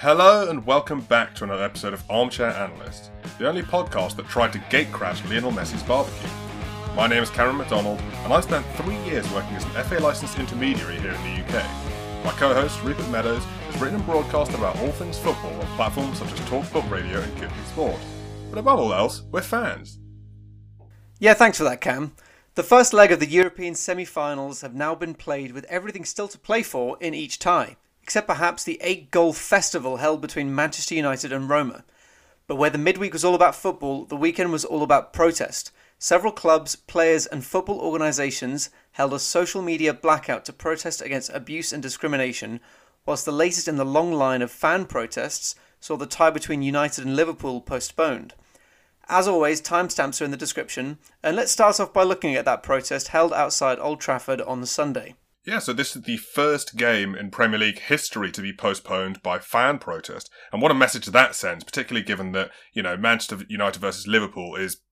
Hello and welcome back to another episode of Armchair Analyst, the only podcast that tried to gatecrash Lionel Messi's barbecue. My name is Cameron McDonald, and I spent three years working as an FA licensed intermediary here in the UK. My co-host Rupert Meadows has written and broadcast about all things football on platforms such as TalkSport Radio and Kidney Sport. But above all else, we're fans. Yeah, thanks for that, Cam. The first leg of the European semi finals have now been played with everything still to play for in each tie, except perhaps the eight goal festival held between Manchester United and Roma. But where the midweek was all about football, the weekend was all about protest. Several clubs, players, and football organisations held a social media blackout to protest against abuse and discrimination, whilst the latest in the long line of fan protests saw the tie between United and Liverpool postponed. As always, timestamps are in the description, and let's start off by looking at that protest held outside Old Trafford on Sunday. Yeah, so this is the first game in Premier League history to be postponed by fan protest. And what a message that sends, particularly given that, you know, Manchester United versus Liverpool is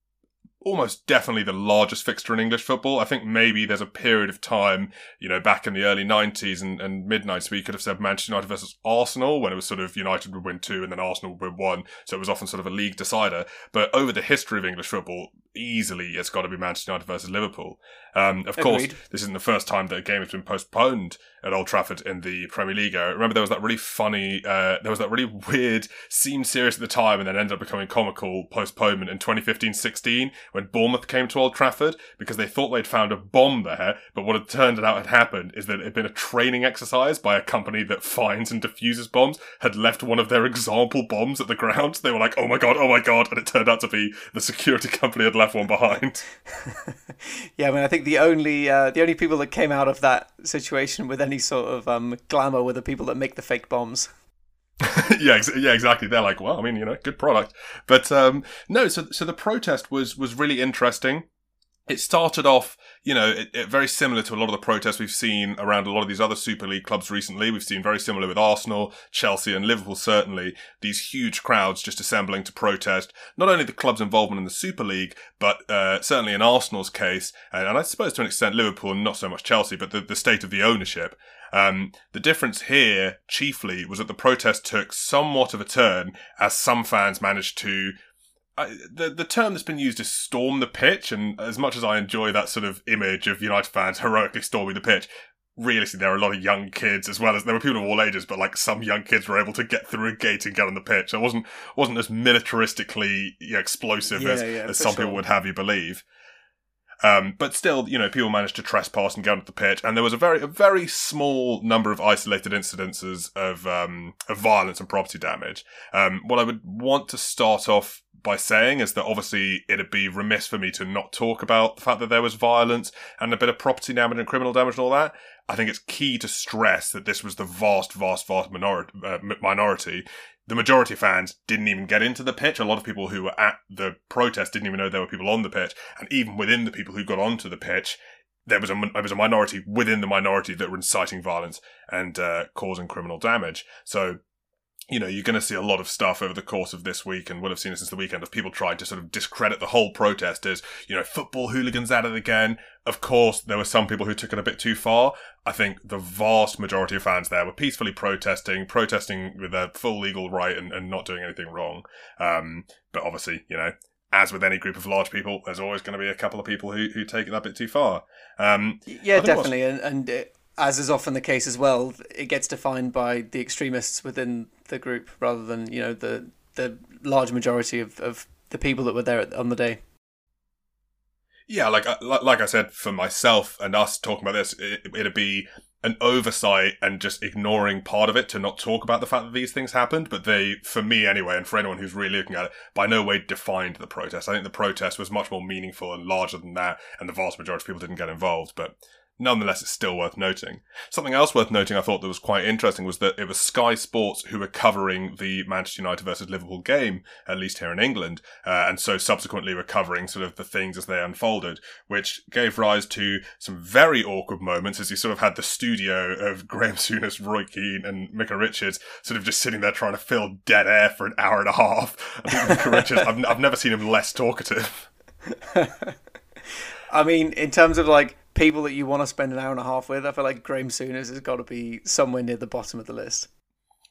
almost definitely the largest fixture in English football. I think maybe there's a period of time, you know, back in the early 90s and, and mid 90s where you could have said Manchester United versus Arsenal when it was sort of United would win two and then Arsenal would win one. So it was often sort of a league decider. But over the history of English football, easily it's got to be Manchester United versus Liverpool. Um, of Agreed. course, this isn't the first time that a game has been postponed at Old Trafford in the Premier League. I remember there was that really funny, uh, there was that really weird, seemed serious at the time and then ended up becoming comical postponement in 2015-16 when Bournemouth came to Old Trafford because they thought they'd found a bomb there, but what had turned out had happened is that it had been a training exercise by a company that finds and defuses bombs, had left one of their example bombs at the ground. They were like, oh my god, oh my god, and it turned out to be the security company had left one behind. yeah, I mean, I think the only uh, the only people that came out of that situation with any sort of um, glamour were the people that make the fake bombs. yeah, ex- yeah, exactly. They're like, well, I mean, you know, good product, but um, no. So, so the protest was was really interesting it started off, you know, it, it, very similar to a lot of the protests we've seen around a lot of these other Super League clubs recently. We've seen very similar with Arsenal, Chelsea, and Liverpool, certainly. These huge crowds just assembling to protest not only the club's involvement in the Super League, but uh, certainly in Arsenal's case, and, and, I suppose to an extent Liverpool, not so much Chelsea, but the, the state of the ownership. Um, the difference here, chiefly, was that the protest took somewhat of a turn as some fans managed to I, the the term that's been used is storm the pitch, and as much as I enjoy that sort of image of United fans heroically storming the pitch, realistically there are a lot of young kids as well as there were people of all ages, but like some young kids were able to get through a gate and get on the pitch. It wasn't wasn't as militaristically explosive yeah, as, yeah, as some sure. people would have you believe. Um, but still, you know, people managed to trespass and get onto the pitch, and there was a very, a very small number of isolated incidences of um, of violence and property damage. Um, what I would want to start off by saying is that obviously it'd be remiss for me to not talk about the fact that there was violence and a bit of property damage and criminal damage and all that. I think it's key to stress that this was the vast, vast, vast minority. Uh, minority. The majority of fans didn't even get into the pitch. A lot of people who were at the protest didn't even know there were people on the pitch. And even within the people who got onto the pitch, there was a there was a minority within the minority that were inciting violence and uh, causing criminal damage. So you know, you're going to see a lot of stuff over the course of this week and we'll have seen it since the weekend of people trying to sort of discredit the whole protest as, you know, football hooligans at it again. Of course, there were some people who took it a bit too far. I think the vast majority of fans there were peacefully protesting, protesting with their full legal right and, and not doing anything wrong. Um, but obviously, you know, as with any group of large people, there's always going to be a couple of people who, who take it a bit too far. Um, yeah, definitely. And, and it, as is often the case as well, it gets defined by the extremists within the group rather than you know the the large majority of, of the people that were there on the day. Yeah, like uh, like I said, for myself and us talking about this, it, it'd be an oversight and just ignoring part of it to not talk about the fact that these things happened. But they, for me anyway, and for anyone who's really looking at it, by no way defined the protest. I think the protest was much more meaningful and larger than that, and the vast majority of people didn't get involved. But nonetheless, it's still worth noting. Something else worth noting I thought that was quite interesting was that it was Sky Sports who were covering the Manchester United versus Liverpool game, at least here in England, uh, and so subsequently were covering sort of the things as they unfolded, which gave rise to some very awkward moments as you sort of had the studio of Graham Souness, Roy Keane, and Micah Richards sort of just sitting there trying to fill dead air for an hour and a half. I think Micah Richards, I've, I've never seen him less talkative. I mean, in terms of like people that you want to spend an hour and a half with, I feel like Graham Souness has got to be somewhere near the bottom of the list.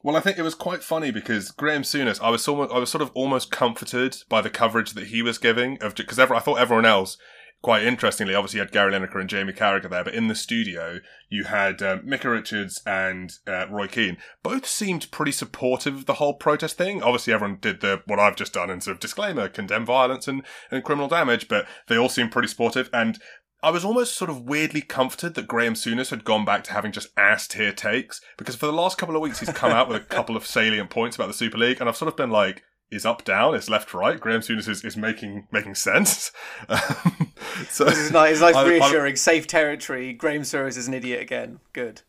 Well, I think it was quite funny because Graham Souness, I was of, I was sort of almost comforted by the coverage that he was giving of because I thought everyone else quite interestingly, obviously you had Gary Lineker and Jamie Carragher there, but in the studio you had um, Micah Richards and uh, Roy Keane. Both seemed pretty supportive of the whole protest thing. Obviously, everyone did the what I've just done and sort of disclaimer, condemn violence and, and criminal damage, but they all seemed pretty supportive. And I was almost sort of weirdly comforted that Graham Souness had gone back to having just ass tier takes because for the last couple of weeks he's come out with a couple of salient points about the Super League, and I've sort of been like, is up down, it's left right. Graham Souness is, is making making sense. Um, so this is nice. It's nice reassuring. I, Safe territory. Graham Souness is an idiot again. Good.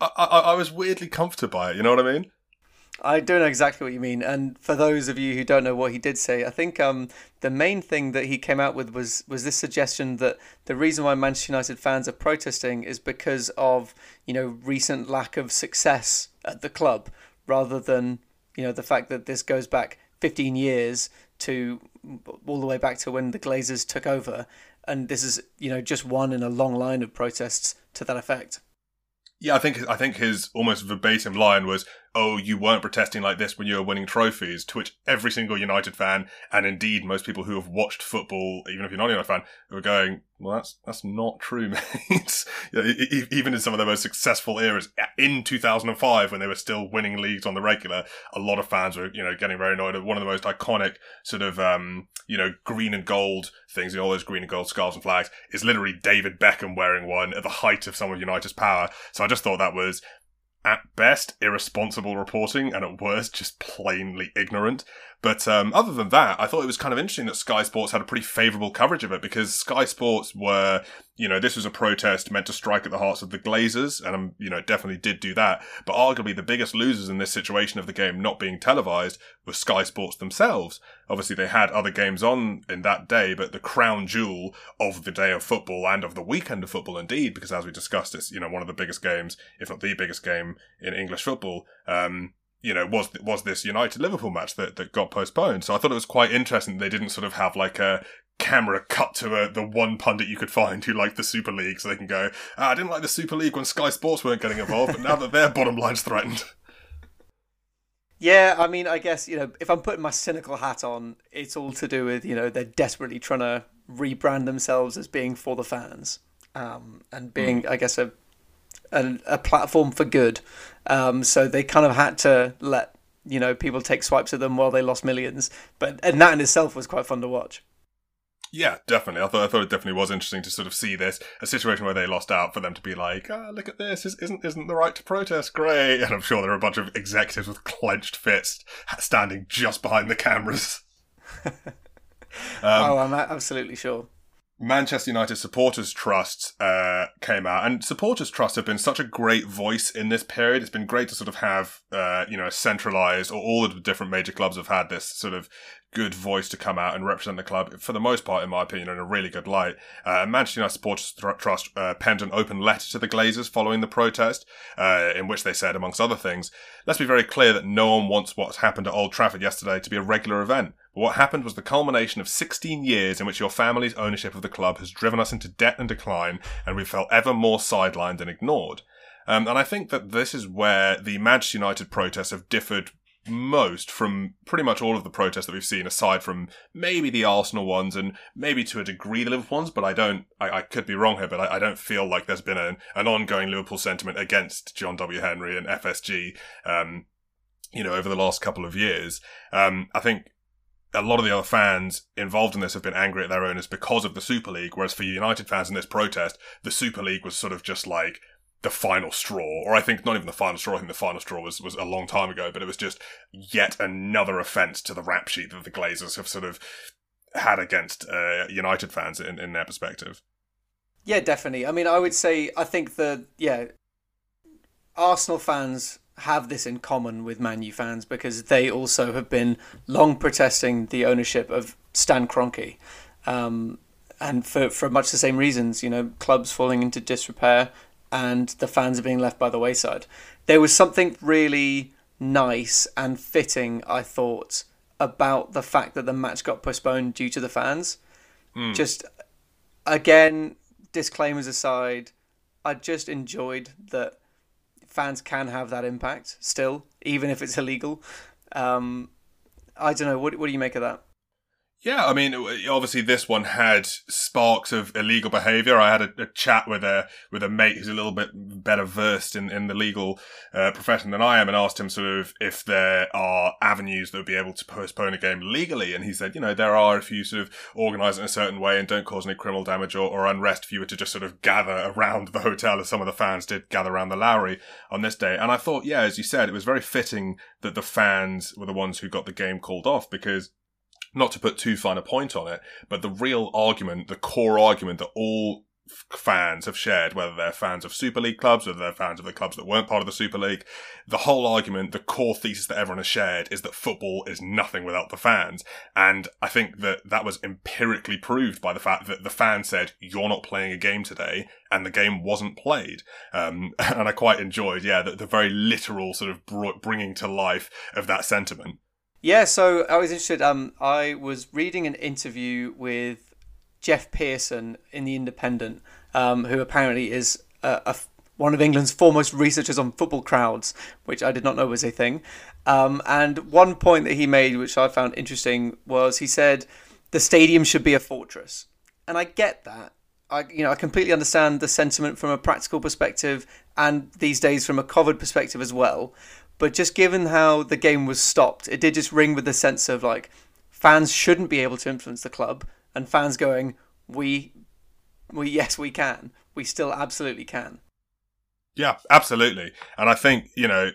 I, I, I was weirdly comforted by it. You know what I mean? I don't know exactly what you mean. And for those of you who don't know what he did say, I think um, the main thing that he came out with was was this suggestion that the reason why Manchester United fans are protesting is because of you know recent lack of success at the club, rather than you know the fact that this goes back 15 years to all the way back to when the Glazers took over, and this is you know just one in a long line of protests to that effect. Yeah, I think I think his almost verbatim line was, "Oh, you weren't protesting like this when you were winning trophies." To which every single United fan, and indeed most people who have watched football, even if you're not a United fan, were going, "Well, that's that's not true, mate." you know, even in some of the most successful eras, in 2005 when they were still winning leagues on the regular, a lot of fans were you know getting very annoyed. at One of the most iconic sort of um, you know green and gold things, you know, all those green and gold scarves and flags, is literally David Beckham wearing one at the height of some of United's power. So I just thought that was at best irresponsible reporting and at worst just plainly ignorant. But um, other than that, I thought it was kind of interesting that Sky Sports had a pretty favourable coverage of it because Sky Sports were, you know, this was a protest meant to strike at the hearts of the Glazers, and um, you know, definitely did do that. But arguably, the biggest losers in this situation of the game not being televised were Sky Sports themselves. Obviously, they had other games on in that day, but the crown jewel of the day of football and of the weekend of football, indeed, because as we discussed, it's you know one of the biggest games, if not the biggest game in English football. Um, you know, was was this United Liverpool match that, that got postponed. So I thought it was quite interesting they didn't sort of have like a camera cut to a, the one pundit you could find who liked the Super League, so they can go, ah, I didn't like the Super League when Sky Sports weren't getting involved, but now that their bottom line's threatened. Yeah, I mean, I guess you know, if I'm putting my cynical hat on, it's all to do with you know they're desperately trying to rebrand themselves as being for the fans, um, and being, mm. I guess, a a, a platform for good. Um, so they kind of had to let you know people take swipes at them while they lost millions. But and that in itself was quite fun to watch. Yeah, definitely. I thought I thought it definitely was interesting to sort of see this a situation where they lost out for them to be like, ah, oh, look at this, isn't isn't the right to protest great? And I'm sure there are a bunch of executives with clenched fists standing just behind the cameras. um, oh, I'm absolutely sure. Manchester United Supporters Trust uh, came out, and Supporters Trust have been such a great voice in this period. It's been great to sort of have, uh, you know, centralized, or all the different major clubs have had this sort of good voice to come out and represent the club, for the most part, in my opinion, in a really good light. Uh, Manchester United Supporters Trust uh, penned an open letter to the Glazers following the protest, uh, in which they said, amongst other things, let's be very clear that no one wants what's happened at Old Trafford yesterday to be a regular event. But what happened was the culmination of 16 years in which your family's ownership of the club has driven us into debt and decline, and we felt ever more sidelined and ignored. Um, and I think that this is where the Manchester United protests have differed most from pretty much all of the protests that we've seen, aside from maybe the Arsenal ones and maybe to a degree the Liverpool ones. But I don't, I, I could be wrong here, but I, I, don't feel like there's been a, an ongoing Liverpool sentiment against John W. Henry and FSG, um, you know, over the last couple of years. Um, I think a lot of the other fans involved in this have been angry at their owners because of the Super League, whereas for United fans in this protest, the Super League was sort of just like the final straw, or I think not even the final straw. I think the final straw was, was a long time ago, but it was just yet another offence to the rap sheet that the Glazers have sort of had against uh, United fans in, in their perspective. Yeah, definitely. I mean, I would say I think that yeah, Arsenal fans have this in common with Man U fans because they also have been long protesting the ownership of Stan Kroenke. Um, and for, for much the same reasons, you know, clubs falling into disrepair and the fans are being left by the wayside. There was something really nice and fitting, I thought, about the fact that the match got postponed due to the fans. Mm. Just, again, disclaimers aside, I just enjoyed that fans can have that impact still. even if it's illegal. Um, I don't know. What, what do you make of that? Yeah, I mean, obviously this one had sparks of illegal behaviour. I had a, a, chat with a with a mate who's a little bit better versed in, in the legal uh, profession than I am, and asked him sort of if there are avenues that would be able to postpone a game legally. And he said, you know, there are if you sort of organise in a certain way and don't cause any criminal damage or, or unrest. If you were to just sort of gather around the hotel, as some of the fans did gather around the Lowry on this day, and I thought, yeah, as you said, it was very fitting that the fans were the ones who got the game called off because not to put too fine a point on it, but the real argument, the core argument that all fans have shared, whether they're fans of Super League clubs, whether they're fans of the clubs that weren't part of the Super League, the whole argument, the core thesis that everyone has shared is that football is nothing without the fans. And I think that that was empirically proved by the fact that the fans said, you're not playing a game today, and the game wasn't played. Um, and I quite enjoyed, yeah, the, the very literal sort of bringing to life of that sentiment. Yeah, so I was interested. Um, I was reading an interview with Geoff Pearson in the Independent, um, who apparently is a, a, one of England's foremost researchers on football crowds, which I did not know was a thing. Um, and one point that he made, which I found interesting, was he said the stadium should be a fortress, and I get that. I, you know, I completely understand the sentiment from a practical perspective, and these days from a Covid perspective as well. But just given how the game was stopped, it did just ring with the sense of like fans shouldn't be able to influence the club, and fans going, "We, we, yes, we can. We still absolutely can." Yeah, absolutely. And I think you know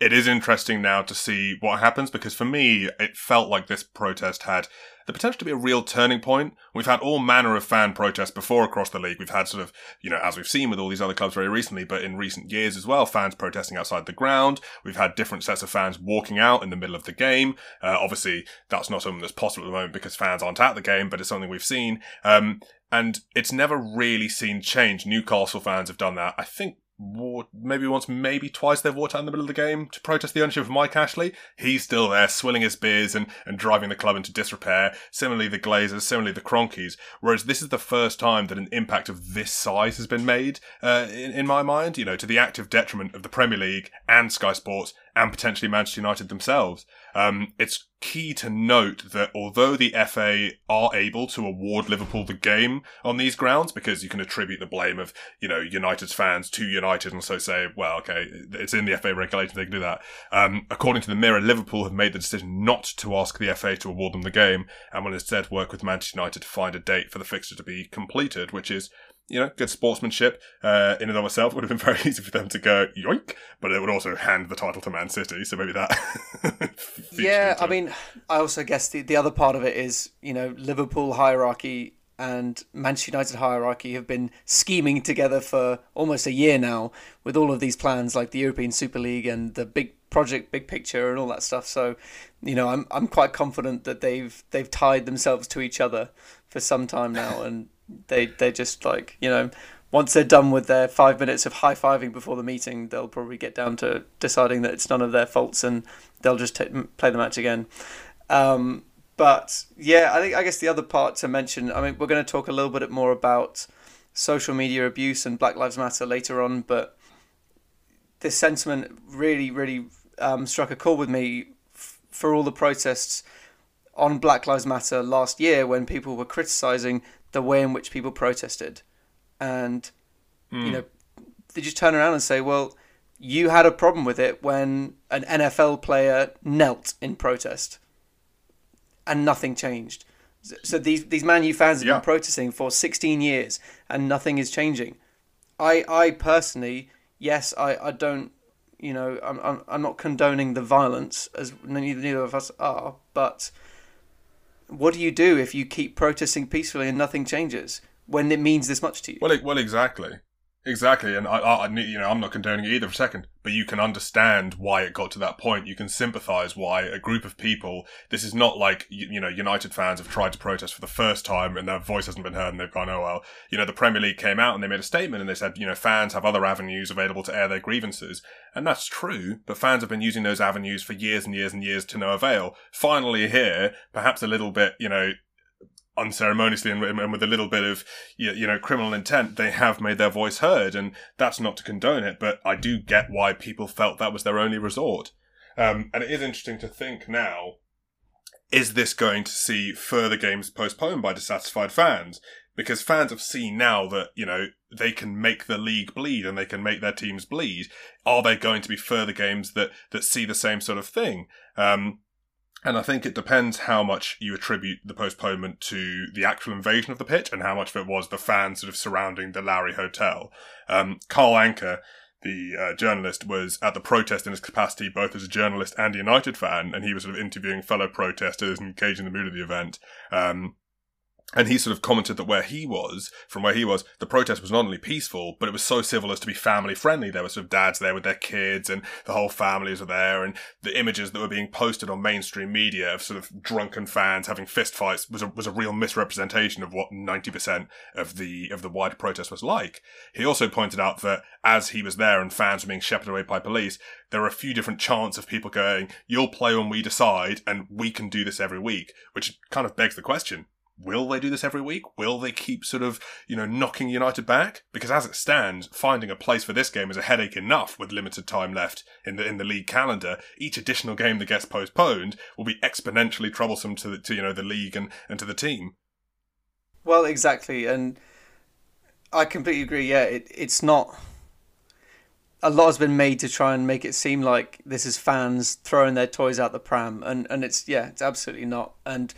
it is interesting now to see what happens because for me, it felt like this protest had the potential to be a real turning point. We've had all manner of fan protests before across the league. We've had sort of, you know, as we've seen with all these other clubs very recently, but in recent years as well, fans protesting outside the ground. We've had different sets of fans walking out in the middle of the game. Uh, obviously, that's not something that's possible at the moment because fans aren't at the game, but it's something we've seen. Um, and it's never really seen change. Newcastle fans have done that. I think maybe once, maybe twice they've walked out in the middle of the game to protest the ownership of Mike Ashley. He's still there, swilling his beers and, and driving the club into disrepair. Similarly, the Glazers, similarly, the Kroenkes. Whereas this is the first time that an impact of this size has been made, uh, in, in my mind, you know, to the active detriment of the Premier League and Sky Sports and potentially Manchester United themselves. Um, it's key to note that although the FA are able to award Liverpool the game on these grounds, because you can attribute the blame of, you know, United's fans to United and so say, well, okay, it's in the FA regulations, they can do that. Um, according to the Mirror, Liverpool have made the decision not to ask the FA to award them the game and will instead work with Manchester United to find a date for the fixture to be completed, which is you know, good sportsmanship uh, in and of itself. It would have been very easy for them to go yoink, but it would also hand the title to Man City. So maybe that. yeah, I mean, I also guess the, the other part of it is, you know, Liverpool hierarchy and Manchester United hierarchy have been scheming together for almost a year now with all of these plans like the European Super League and the big project, big picture, and all that stuff. So, you know, I'm I'm quite confident that they've they've tied themselves to each other for some time now, and they they just like you know once they're done with their five minutes of high fiving before the meeting, they'll probably get down to deciding that it's none of their faults and they'll just t- play the match again. Um, but yeah, I think I guess the other part to mention. I mean, we're going to talk a little bit more about social media abuse and Black Lives Matter later on, but this sentiment really, really um, struck a chord with me f- for all the protests on Black Lives Matter last year when people were criticizing the way in which people protested. And, mm. you hmm. know, they just turn around and say, well, you had a problem with it when an NFL player knelt in protest and nothing changed. So these these Man U fans have yeah. been protesting for 16 years and nothing is changing. I I personally, yes, I, I don't, you know, I'm, I'm I'm not condoning the violence as neither, neither of us are, but what do you do if you keep protesting peacefully and nothing changes when it means this much to you? Well, well, exactly, exactly. And I, I, you know, I'm not condoning it either for a second, but you can understand why it got to that point. You can sympathise why a group of people. This is not like you know, United fans have tried to protest for the first time and their voice hasn't been heard, and they've gone, oh well. You know, the Premier League came out and they made a statement and they said, you know, fans have other avenues available to air their grievances, and that's true. But fans have been using those avenues for years and years and years to no avail. Finally, here, perhaps a little bit, you know, unceremoniously and, and, with a little bit of you know criminal intent they have made their voice heard and that's not to condone it but i do get why people felt that was their only resort Um, and it is interesting to think now is this going to see further games postponed by dissatisfied fans? Because fans have seen now that, you know, they can make the league bleed and they can make their teams bleed. Are there going to be further games that, that see the same sort of thing? Um, and I think it depends how much you attribute the postponement to the actual invasion of the pitch and how much of it was the fans sort of surrounding the Lowry Hotel. Um, Carl Anka, the uh, journalist, was at the protest in his capacity both as a journalist and a United fan, and he was sort of interviewing fellow protesters and gauging the mood of the event. Um, and he sort of commented that where he was, from where he was, the protest was not only peaceful, but it was so civil as to be family friendly. There were sort of dads there with their kids and the whole families were there. And the images that were being posted on mainstream media of sort of drunken fans having fistfights was a, was a real misrepresentation of what 90% of the, of the wider protest was like. He also pointed out that as he was there and fans were being shepherded away by police, there are a few different chants of people going, you'll play when we decide and we can do this every week, which kind of begs the question Will they do this every week? Will they keep sort of, you know, knocking United back? Because as it stands, finding a place for this game is a headache enough with limited time left in the in the league calendar. Each additional game that gets postponed will be exponentially troublesome to the, to you know the league and, and to the team. Well, exactly, and I completely agree. Yeah, it, it's not. A lot has been made to try and make it seem like this is fans throwing their toys out the pram, and and it's yeah, it's absolutely not. And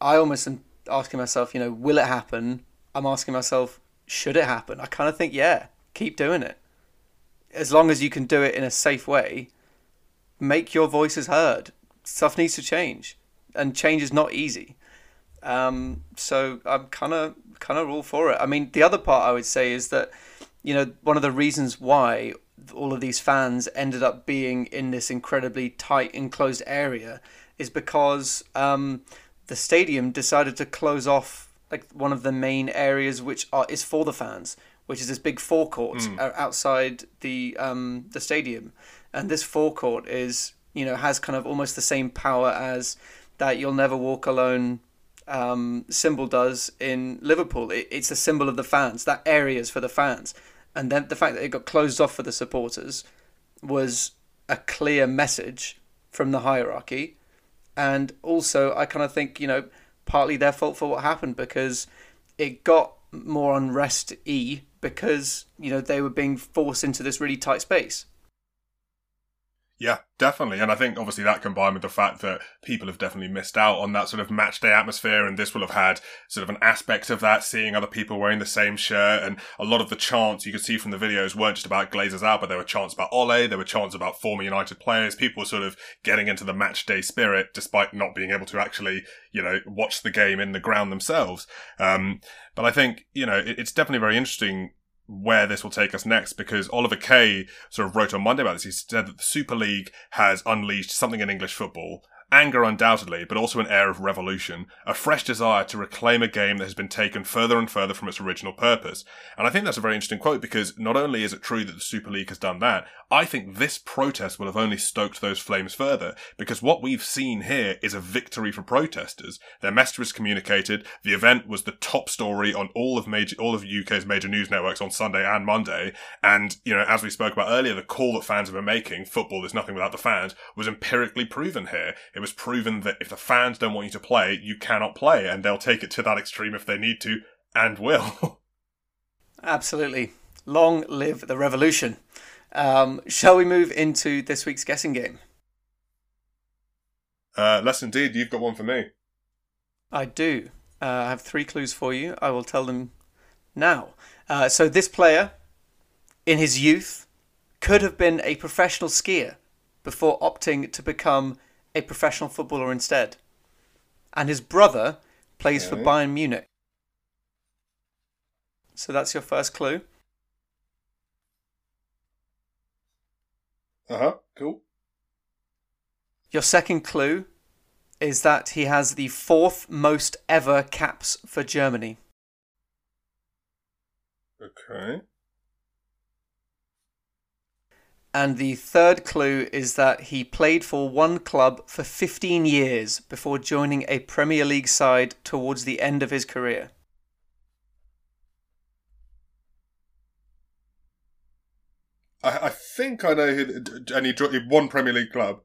I almost asking myself, you know, will it happen? I'm asking myself, should it happen? I kind of think, yeah, keep doing it. As long as you can do it in a safe way, make your voices heard. Stuff needs to change, and change is not easy. Um, so I'm kind of kind of all for it. I mean, the other part I would say is that, you know, one of the reasons why all of these fans ended up being in this incredibly tight enclosed area is because um, the stadium decided to close off like one of the main areas which are is for the fans, which is this big forecourt mm. outside the um, the stadium, and this forecourt is you know has kind of almost the same power as that "You'll Never Walk Alone" um, symbol does in Liverpool. It, it's a symbol of the fans. That area is for the fans, and then the fact that it got closed off for the supporters was a clear message from the hierarchy and also I kind of think you know partly their fault for what happened because it got more unrest e because you know they were being forced into this really tight space. Yeah, definitely. And I think obviously that combined with the fact that people have definitely missed out on that sort of match day atmosphere. And this will have had sort of an aspect of that, seeing other people wearing the same shirt. And a lot of the chants you could see from the videos weren't just about Glazers out, but there were chants about Ole. There were chants about former United players. People were sort of getting into the match day spirit despite not being able to actually, you know, watch the game in the ground themselves. Um, but I think, you know, it, it's definitely very interesting where this will take us next because Oliver Kay sort of wrote on Monday about this. He said that the Super League has unleashed something in English football Anger, undoubtedly, but also an air of revolution, a fresh desire to reclaim a game that has been taken further and further from its original purpose. And I think that's a very interesting quote because not only is it true that the Super League has done that, I think this protest will have only stoked those flames further because what we've seen here is a victory for protesters. Their message was communicated. The event was the top story on all of major, all of UK's major news networks on Sunday and Monday. And, you know, as we spoke about earlier, the call that fans have been making, football is nothing without the fans, was empirically proven here. It was proven that if the fans don't want you to play, you cannot play, and they'll take it to that extreme if they need to, and will. Absolutely. Long live the revolution. Um, shall we move into this week's guessing game? Uh, less indeed. You've got one for me. I do. Uh, I have three clues for you. I will tell them now. Uh, so, this player, in his youth, could have been a professional skier before opting to become a professional footballer instead. And his brother plays for Bayern Munich. So that's your first clue. Uh huh. Cool. Your second clue is that he has the fourth most ever caps for Germany. Okay. And the third clue is that he played for one club for 15 years before joining a Premier League side towards the end of his career. I, I think I know who, and he, he won Premier League club.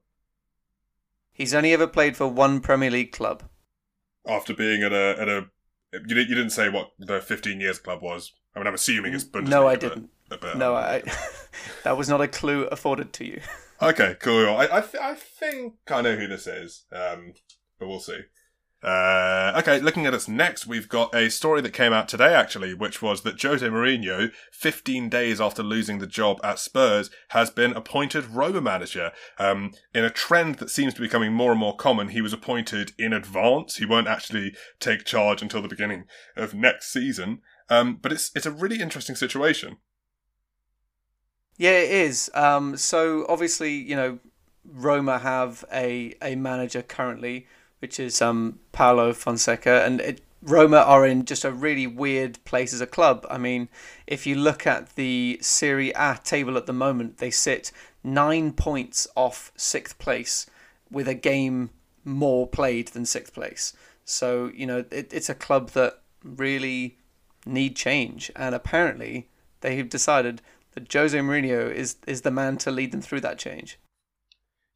He's only ever played for one Premier League club. After being at a at a, you didn't, you didn't say what the 15 years club was. I mean, I'm assuming it's Bundesliga. No, I didn't. But, No, I, that was not a clue afforded to you. Okay, cool. I I, th- I think I know who this is, um, but we'll see. Uh, okay, looking at us next, we've got a story that came out today, actually, which was that Jose Mourinho, 15 days after losing the job at Spurs, has been appointed Roma manager. Um, in a trend that seems to be becoming more and more common, he was appointed in advance. He won't actually take charge until the beginning of next season. Um, but it's it's a really interesting situation. Yeah, it is. Um, so obviously, you know, Roma have a a manager currently, which is um Paulo Fonseca, and it, Roma are in just a really weird place as a club. I mean, if you look at the Serie A table at the moment, they sit nine points off sixth place, with a game more played than sixth place. So you know, it, it's a club that really need change, and apparently they've decided that Jose Mourinho is is the man to lead them through that change.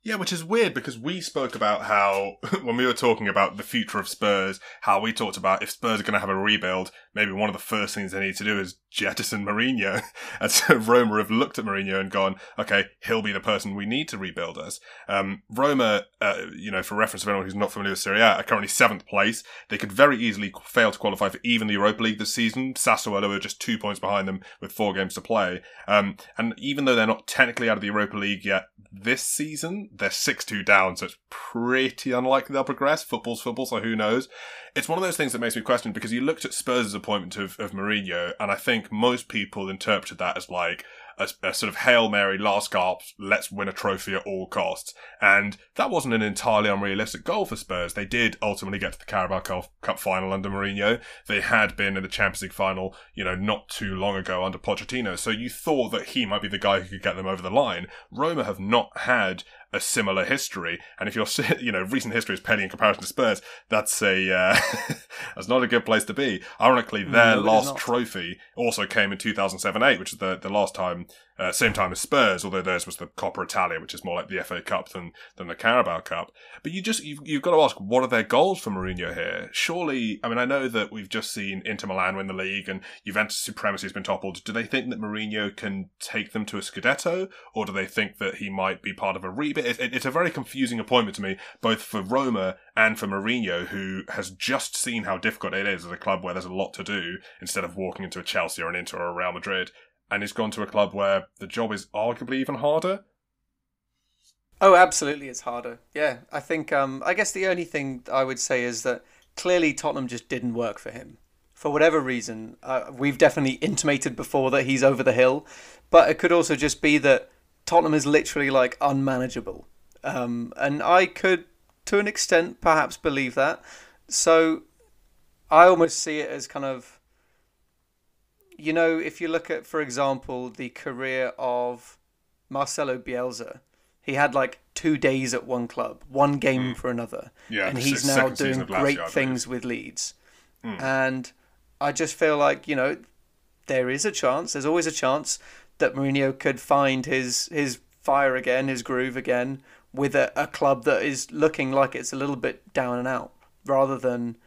Yeah, which is weird because we spoke about how, when we were talking about the future of Spurs, how we talked about if Spurs are going to have a rebuild, maybe one of the first things they need to do is jettison Mourinho. And so Roma have looked at Mourinho and gone, okay, he'll be the person we need to rebuild us. Um, Roma, uh, you know, for reference of anyone who's not familiar with Serie A, are currently seventh place. They could very easily fail to qualify for even the Europa League this season. Sassuolo are just two points behind them with four games to play. Um, and even though they're not technically out of the Europa League yet this season, they're 6-2 down, so it's pretty unlikely they'll progress. Football's football, so who knows? It's one of those things that makes me question because you looked at Spurs' appointment of, of Mourinho, and I think most people interpreted that as like a, a sort of Hail Mary, last gasp, let's win a trophy at all costs. And that wasn't an entirely unrealistic goal for Spurs. They did ultimately get to the Carabao Cup, Cup final under Mourinho. They had been in the Champions League final, you know, not too long ago under Pochettino. So you thought that he might be the guy who could get them over the line. Roma have not had a similar history. And if you're, you know, recent history is petty in comparison to Spurs, that's a, uh, that's not a good place to be. Ironically, their No, last trophy also came in 2007-8, which is the, the last time, uh, same time as Spurs, although theirs was the Coppa Italia, which is more like the FA Cup than, than the Carabao Cup. But you just, you've, you've got to ask, what are their goals for Mourinho here? Surely, I mean, I know that we've just seen Inter Milan win the league and Juventus supremacy has been toppled. Do they think that Mourinho can take them to a Scudetto? Or do they think that he might be part of a rebuild? It, it, it's a very confusing appointment to me, both for Roma and for Mourinho, who has just seen how difficult it is as a club where there's a lot to do instead of walking into a Chelsea or an Inter or a Real Madrid. And he's gone to a club where the job is arguably even harder. Oh, absolutely, it's harder. Yeah, I think. Um, I guess the only thing I would say is that clearly Tottenham just didn't work for him for whatever reason. Uh, we've definitely intimated before that he's over the hill, but it could also just be that Tottenham is literally like unmanageable. Um, and I could, to an extent, perhaps believe that. So I almost see it as kind of, you know, if you look at, for example, the career of Marcelo Bielsa, he had like two days at one club, one game hmm. for another, Yeah, and he's now doing of Lazio, I great believe. things with Leeds. Hmm. And I just feel like you know there is a chance. There's always a chance that Mourinho could find his his fire again, his groove again, with a, a club that is looking like it's a little bit down and out, rather than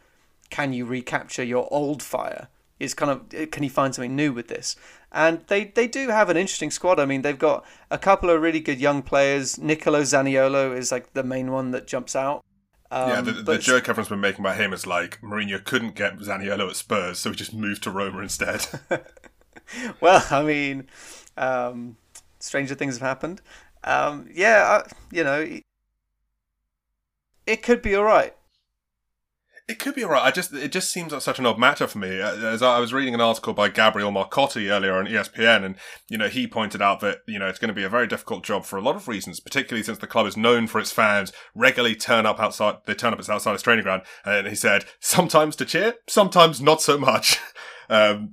can you recapture your old fire? Is kind of can he find something new with this? And they, they do have an interesting squad. I mean, they've got a couple of really good young players. Nicolo Zaniolo is like the main one that jumps out. Um, yeah, the, the joke everyone's been making about him is like Mourinho couldn't get Zaniolo at Spurs, so he just moved to Roma instead. Well, I mean, um, stranger things have happened. Um, yeah, I, you know, it could be all right. It could be alright. I just it just seems like such an odd matter for me. Uh, As I was reading an article by Gabriele Marcotti earlier on ESPN, and you know he pointed out that you know it's going to be a very difficult job for a lot of reasons, particularly since the club is known for its fans regularly turn up outside. They turn up its outside its training ground, and he said sometimes to cheer, sometimes not so much. um,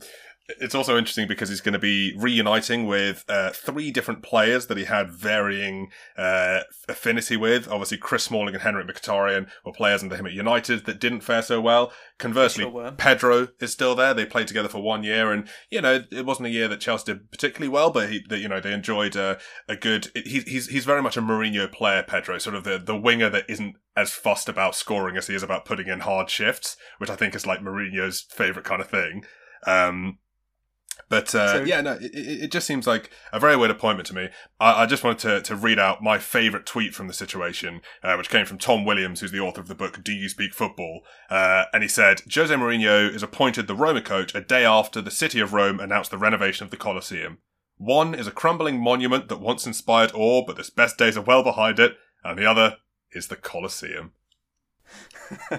It's also interesting because he's going to be reuniting with uh, three different players that he had varying uh, affinity with. Obviously, Chris Smalling and Henrikh Mkhitaryan were players under him at United that didn't fare so well. Conversely, Sure. Pedro is still there. They played together for one year, and you know it wasn't a year that Chelsea did particularly well, but he, that you know they enjoyed a, a good. He's he's he's very much a Mourinho player, Pedro, sort of the the winger that isn't as fussed about scoring as he is about putting in hard shifts, which I think is like Mourinho's favorite kind of thing. Um, but uh, So- yeah, no, it, it just seems like a very weird appointment to me. I, I just wanted to, to read out my favourite tweet from the situation, uh, which came from Tom Williams, who's the author of the book Do You Speak Football? Uh, and he said, Jose Mourinho is appointed the Roma coach a day after the city of Rome announced the renovation of the Colosseum. One is a crumbling monument that once inspired awe, but its best days are well behind it, and the other is the Colosseum.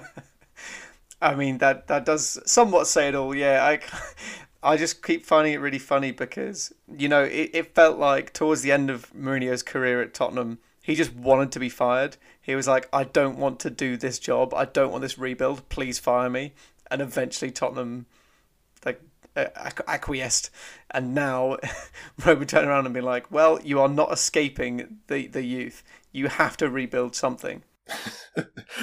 I mean that that does somewhat say it all. Yeah, I I just keep finding it really funny because you know it, it felt like towards the end of Mourinho's career at Tottenham, he just wanted to be fired. He was like, I don't want to do this job. I don't want this rebuild. Please fire me. And eventually Tottenham like acqu- acquiesced, and now Roma turn around and be like, well, you are not escaping the the youth. You have to rebuild something.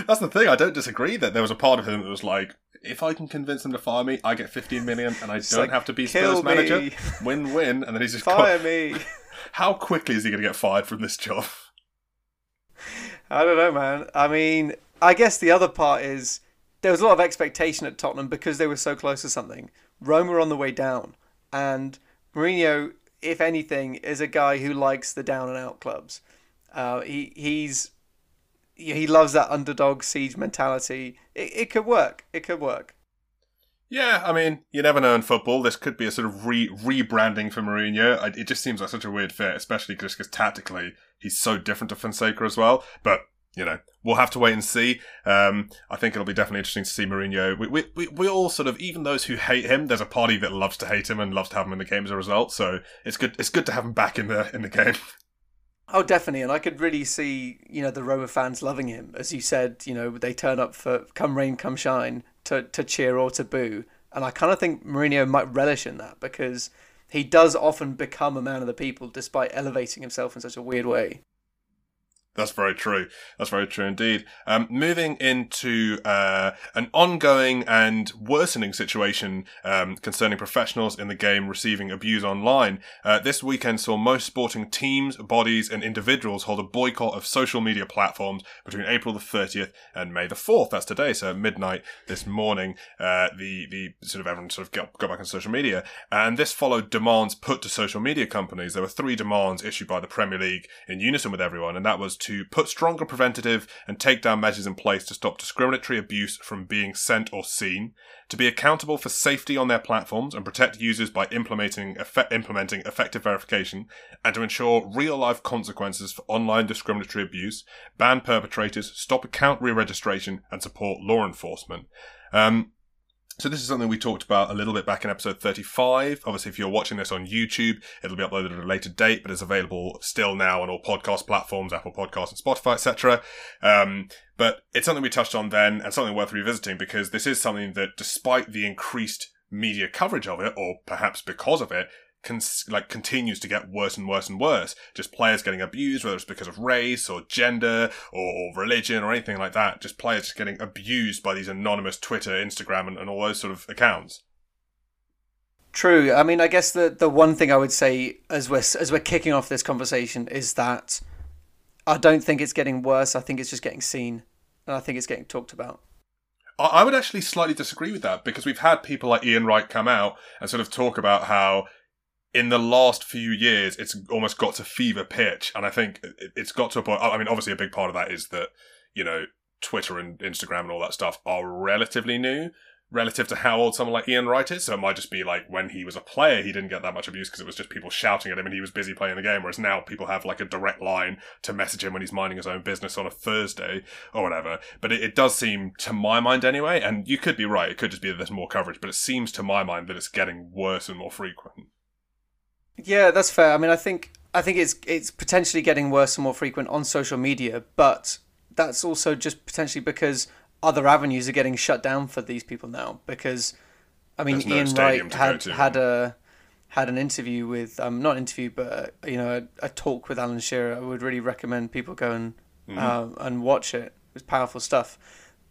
That's the thing. I don't disagree that there was a part of him that was like, if I can convince them to fire me, I get 15 million and I don't like, have to be "Kill Spurs manager. Win win. And then he's just Fire got, me. How quickly is he going to get fired from this job? I don't know, man. I mean, I guess the other part is there was a lot of expectation at Tottenham because they were so close to something. Roma were on the way down, and Mourinho, if anything, is a guy who likes the down and out clubs. Uh, he he's he loves that underdog siege mentality. It, it could work. It could work. Yeah, I mean, you never know in football. This could be a sort of re rebranding for Mourinho. I, it just seems like such a weird fit, especially because tactically he's so different to Fonseca as well. But you know, we'll have to wait and see. Um, I think it'll be definitely interesting to see Mourinho. We, we, we, we all sort of, even those who hate him, there's a party that loves to hate him and loves to have him in the game as a result. So it's good. It's good to have him back in the in the game. Oh, definitely, and I could really see you know the Roma fans loving him, as you said. You know they turn up for come rain, come shine to to cheer or to boo, and I kind of think Mourinho might relish in that because he does often become a man of the people despite elevating himself in such a weird way. That's very true. That's very true indeed. Um, moving into uh, an ongoing and worsening situation um, concerning professionals in the game receiving abuse online. Uh, this weekend saw most sporting teams, bodies, and individuals hold a boycott of social media platforms between April the 30th and May the 4th. That's today, so midnight this morning. Uh, the the sort of everyone sort of got, got back on social media, and this followed demands put to social media companies. There were three demands issued by the Premier League in unison with everyone, and that was to put stronger preventative and takedown measures in place to stop discriminatory abuse from being sent or seen, to be accountable for safety on their platforms and protect users by implementing implementing effective verification, and to ensure real life consequences for online discriminatory abuse, ban perpetrators, stop account re-registration, and support law enforcement. Um, so this is something we talked about a little bit back in episode 35. Obviously, if you're watching this on YouTube, it'll be uploaded at a later date, but it's available still now on all podcast platforms, Apple Podcasts and Spotify, etc. Um, but it's something we touched on then and something worth revisiting because this is something that despite the increased media coverage of it, or perhaps because of it, cons- like continues to get worse and worse and worse. Just players getting abused, whether it's because of race or gender or, or religion or anything like that. Just players just getting abused by these anonymous Twitter, Instagram, and, and all those sort of accounts. True. I mean, I guess the the one thing I would say as we're as we're kicking off this conversation is that I don't think it's getting worse. I think it's just getting seen, and I think it's getting talked about. I I would actually slightly disagree with that because we've had people like Ian Wright come out and sort of talk about how in the last few years it's almost got to fever pitch, and I think it- it's got to a point. I mean, obviously, a big part of that is that you know Twitter and Instagram and all that stuff are relatively new. Relative to how old someone like Ian Wright is, so it might just be like when he was a player, he didn't get that much abuse because it was just people shouting at him and he was busy playing the game. Whereas now people have like a direct line to message him when he's minding his own business on a Thursday or whatever. But it, it does seem, to my mind anyway, and you could be right, it could just be that there's more coverage, but it seems to my mind that it's getting worse and more frequent. Yeah, that's fair. I mean, I think I think it's it's potentially getting worse and more frequent on social media, but that's also just potentially because other avenues are getting shut down for these people now because I mean, no Ian Wright had to. had a had an interview with um not an interview but uh, you know a, a talk with Alan Shearer. I would really recommend people go and Mm-hmm. um, and watch it. It was powerful stuff.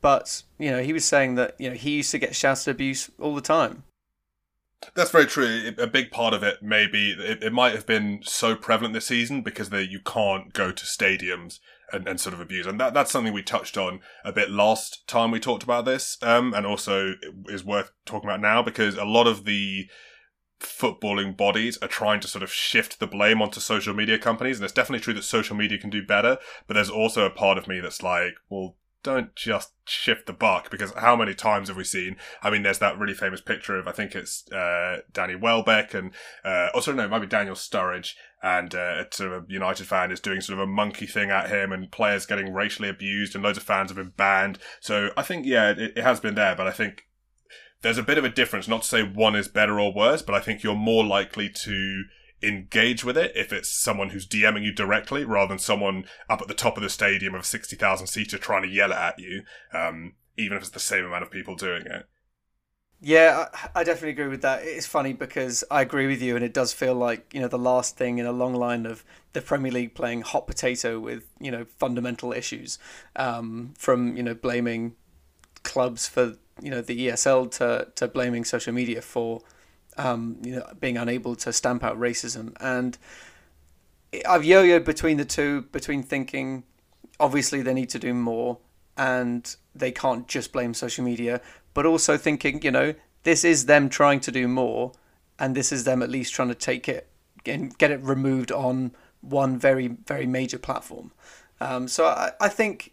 But you know, he was saying that you know he used to get shouted abuse all the time. That's very true. A big part of it may be it, it might have been so prevalent this season because they, you can't go to stadiums and, and sort of abuse, and that that's something we touched on a bit last time we talked about this, um, and also is worth talking about now because a lot of the footballing bodies are trying to sort of shift the blame onto social media companies, and it's definitely true that social media can do better, but there's also a part of me that's like, well, don't just shift the buck because how many times have we seen? I mean, there's that really famous picture of I think it's uh, Danny Welbeck and uh, also no, it might be Daniel Sturridge and uh, a sort of a United fan is doing sort of a monkey thing at him and players getting racially abused and loads of fans have been banned. So I think yeah, it, it has been there, but I think there's a bit of a difference. Not to say one is better or worse, but I think you're more likely to engage with it if it's someone who's DMing you directly rather than someone up at the top of the stadium of 60,000 seater trying to yell it at you, um, even if it's the same amount of people doing it. Yeah, I, I definitely agree with that. It's funny because I agree with you, and it does feel like you know the last thing in a long line of the Premier League playing hot potato with you know fundamental issues, um, from you know blaming clubs for you know the ESL to to blaming social media for um, you know being unable to stamp out racism, and I've yo-yoed between the two, between thinking obviously they need to do more and they can't just blame social media, but also thinking, you know, this is them trying to do more and this is them at least trying to take it and get it removed on one very, very major platform. Um, so I, I think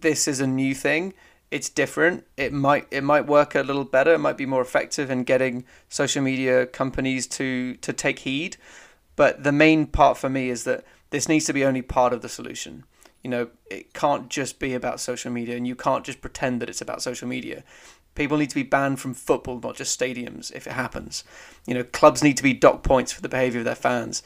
this is a new thing. It's different. It might it might work a little better. It might be more effective in getting social media companies to to take heed. But the main part for me is that this needs to be only part of the solution. You know, it can't just be about social media, and you can't just pretend that it's about social media. People need to be banned from football, not just stadiums, if it happens. You know, clubs need to be dock points for the behaviour of their fans.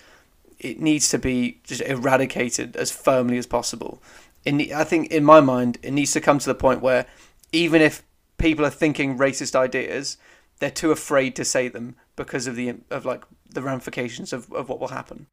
It needs to be just eradicated as firmly as possible. In, I think, in my mind, it needs to come to the point where even if people are thinking racist ideas, they're too afraid to say them because of the of like the ramifications of, of what will happen.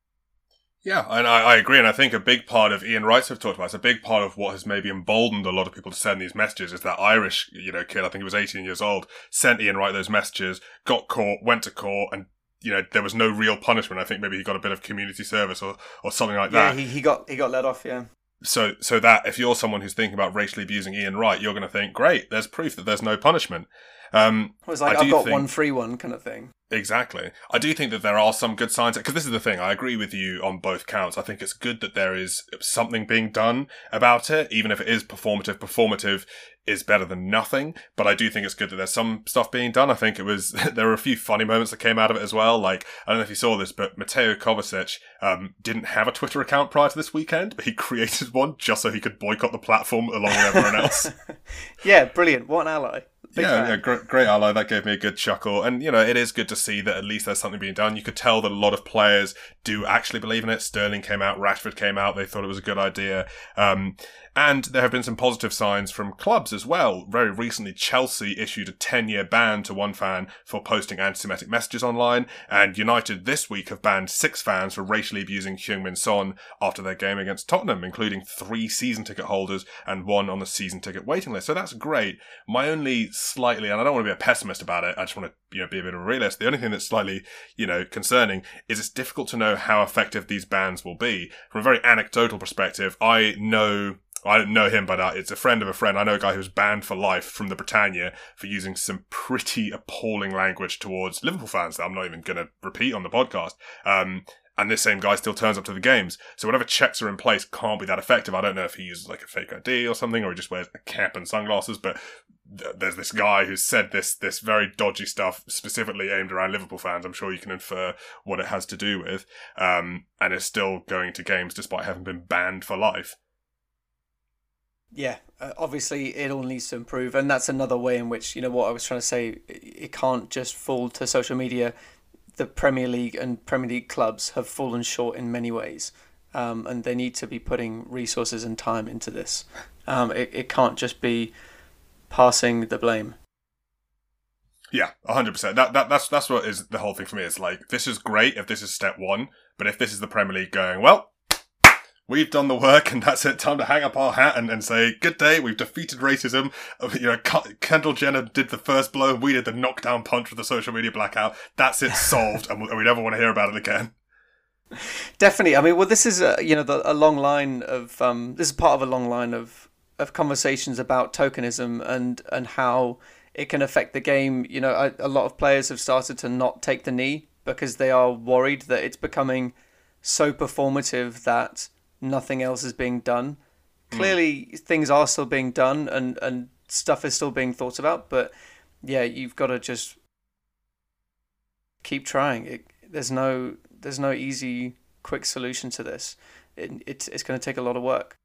Yeah, and I, I agree. And I think a big part of Ian Wright's have talked about, it's a big part of what has maybe emboldened a lot of people to send these messages is that Irish, you know, kid, I think he was 18 years old, sent Ian Wright those messages, got caught, went to court, and, you know, there was no real punishment. I think maybe he got a bit of community service or, or something like that. Yeah, he, he got he got let off. Yeah, so, so that if you're someone who's thinking about racially abusing Ian Wright, you're going to think, great, there's proof that there's no punishment. Um, it was like I I've got think- one free one kind of thing. Exactly. I do think that there are some good signs because this is the thing. I agree with you on both counts. I think it's good that there is something being done about it, even if it is performative. Performative is better than nothing, but I do think it's good that there's some stuff being done. I think it was there were a few funny moments that came out of it as well. Like I don't know if you saw this, but Mateo Kovacic um, didn't have a Twitter account prior to this weekend, but he created one just so he could boycott the platform along with everyone else. Yeah, brilliant. What an ally. Yeah, yeah, great, great ally. That gave me a good chuckle, and you know, it is good to see that at least there's something being done. You could tell that a lot of players do actually believe in it. Sterling came out, Rashford came out. They thought it was a good idea, um, and there have been some positive signs from clubs as well. Very recently, Chelsea issued a 10-year ban to one fan for posting anti-Semitic messages online, and United this week have banned six fans for racially abusing Heung-Min Son after their game against Tottenham, including three season ticket holders and one on the season ticket waiting list. So that's great. My only slightly, and I don't want to be a pessimist about it. I just want to, you know, be a bit of a realist. The only thing that's slightly, you know, concerning is it's difficult to know how effective these bans will be. From a very anecdotal perspective, I know. I don't know him, but uh, it's a friend of a friend. I know a guy who was banned for life from the Britannia for using some pretty appalling language towards Liverpool fans that I'm not even going to repeat on the podcast. Um, and this same guy still turns up to the games. So whatever checks are in place can't be that effective. I don't know if he uses like a fake ID or something, or he just wears a cap and sunglasses. But th- there's this guy who said this this very dodgy stuff specifically aimed around Liverpool fans. I'm sure you can infer what it has to do with, um, and is still going to games despite having been banned for life. Yeah, uh, obviously it all needs to improve, and that's another way in which you know what I was trying to say. It can't just fall to social media. The Premier League and Premier League clubs have fallen short in many ways, um, and they need to be putting resources and time into this. Um, it it can't just be passing the blame. Yeah, hundred percent. That that that's that's what is the whole thing for me. It's like this is great if this is step one, but if this is the Premier League going well, we've done the work and that's it. Time to hang up our hat and, and say good day. We've defeated racism. You know, Kendall Jenner did the first blow. We did the knockdown punch with the social media blackout. That's it solved, and we never want to hear about it again. Definitely. I mean, well, this is a, you know the, a long line of um, this is part of a long line of of conversations about tokenism and and how it can affect the game. You know, a, a lot of players have started to not take the knee because they are worried that it's becoming so performative that nothing else is being done. Mm. Clearly, things are still being done and and stuff is still being thought about, but yeah, you've got to just keep trying. It, there's no there's no easy quick solution to this. It, it's it's going to take a lot of work.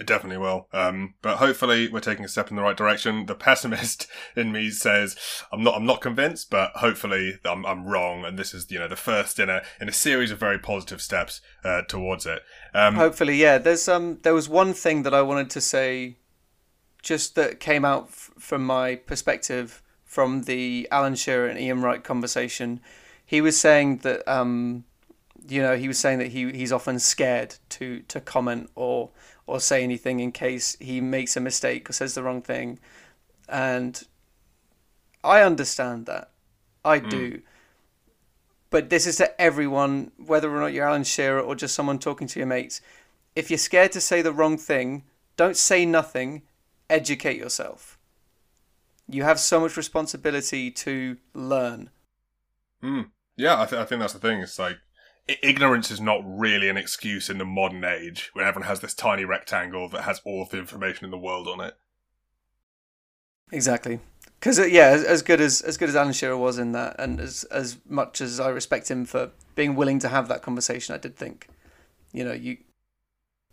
It definitely will. Um, but hopefully we're taking a step in the right direction. The pessimist in me says I'm not I'm not convinced, but hopefully I'm I'm wrong, and this is you know the first in a in a series of very positive steps uh, towards it. Um, hopefully, yeah. There's um there was one thing that I wanted to say, just that came out f- from my perspective from the Alan Shearer and Ian Wright conversation. He was saying that um you know he was saying that he he's often scared to to comment or or say anything in case he makes a mistake or says the wrong thing. And I understand that. I mm. do. But this is to everyone, whether or not you're Alan Shearer or just someone talking to your mates. If you're scared to say the wrong thing, don't say nothing, educate yourself. You have so much responsibility to learn. Mm. Yeah, I, th- I think that's the thing. It's like ignorance is not really an excuse in the modern age when everyone has this tiny rectangle that has all of the information in the world on it. Exactly, because uh, yeah, as, as, good as as good as Alan Shearer was in that, and as as much as I respect him for being willing to have that conversation, I did think, you know, you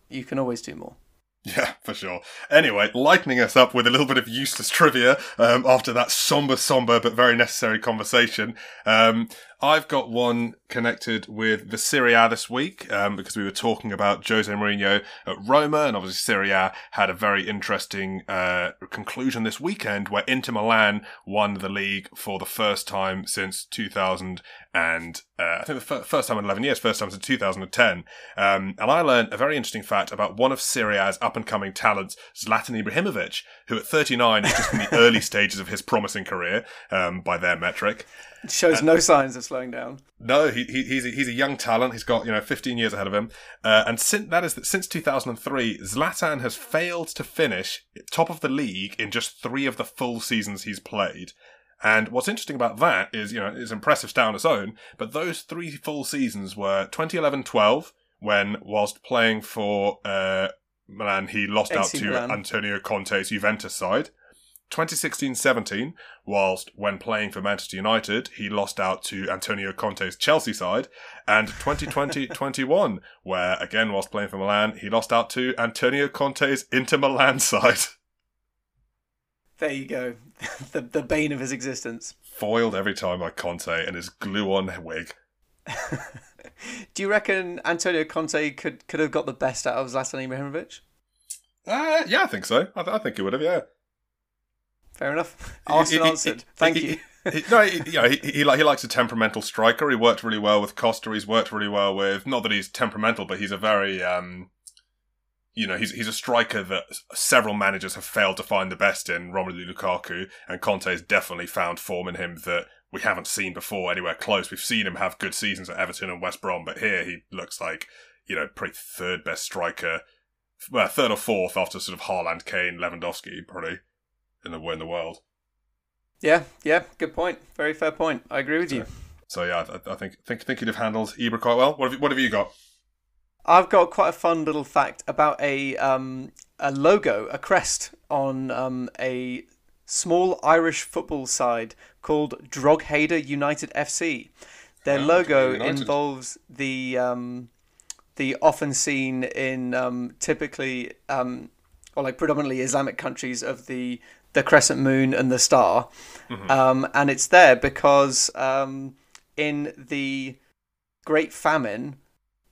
you can always do more. Yeah, for sure. Anyway, lightening us up with a little bit of useless trivia um, after that somber, somber but very necessary conversation. Um, I've got one connected with the Serie A this week um, because we were talking about Jose Mourinho at Roma, and obviously Serie A had a very interesting uh, conclusion this weekend where Inter Milan won the league for the first time since 2000 and uh, I think the f- first time in 11 years, first time since 2010. Um, and I learned a very interesting fact about one of Serie A's up and coming talents, Zlatan Ibrahimovic, who at 39 is just in the early stages of his promising career um, by their metric. Shows no signs of slowing down. No, he, he, he's a, he's a young talent. He's got you know 15 years ahead of him, uh, and since that is that since 2003, Zlatan has failed to finish top of the league in just three of the full seasons he's played. And what's interesting about that is, you know, it's impressive stat on its own, but those three full seasons were 2011-12, when whilst playing for uh, Milan, he lost AC out to Milan. Antonio Conte's Juventus side. 2016-17, whilst when playing for Manchester United, he lost out to Antonio Conte's Chelsea side, and 2020-21, where again whilst playing for Milan, he lost out to Antonio Conte's Inter Milan side. There you go, the the bane of his existence. Foiled every time by Conte and his glue-on wig. Do you reckon Antonio Conte could could have got the best out of Zlatan Ibrahimovic? Uh, yeah, I think so. I, th- I think he would have. Yeah. Fair enough. Asked and answered. Thank you. He, no, he, you know, he, he, he likes a temperamental striker. He worked really well with Costa. He's worked really well with not that he's temperamental, but he's a very um, you know, he's he's a striker that several managers have failed to find the best in. Romelu Lukaku and Conte has definitely found form in him that we haven't seen before anywhere close. We've seen him have good seasons at Everton and West Brom, but here he looks like you know, pretty third best striker, well, third or fourth after sort of Haaland, Kane, Lewandowski, probably in the in the world. Yeah, yeah, good point. Very fair point. I agree with so, you. So yeah, I, I, think think think you'd have handled Ibra quite well. What have you, what have you got? I've got quite a fun little fact about a um, a logo, a crest on um, a small Irish football side called Drogheda United FC. Their oh, logo involves the um, the often seen in um, typically um, or like predominantly Islamic countries of the the crescent moon and the star, mm-hmm. um, and it's there because um, in the Great Famine,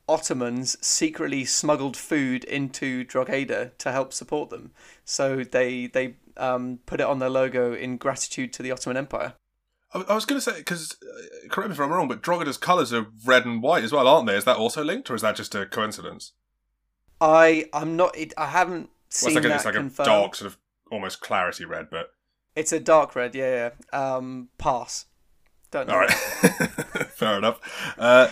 Ottomans secretly smuggled food into Drogheda to help support them. So they they um, put it on their logo in gratitude to the Ottoman Empire. I, I was going to say because uh, correct me if I'm wrong, but Drogheda's colours are red and white as well, aren't they? Is that also linked, or is that just a coincidence? I I'm not. It, I haven't Well, seen it's like, a, that it's like a confirmed. dark sort of almost claret red, but It's a dark red. Yeah, yeah. Um, pass. Don't know. all right, fair enough. Uh,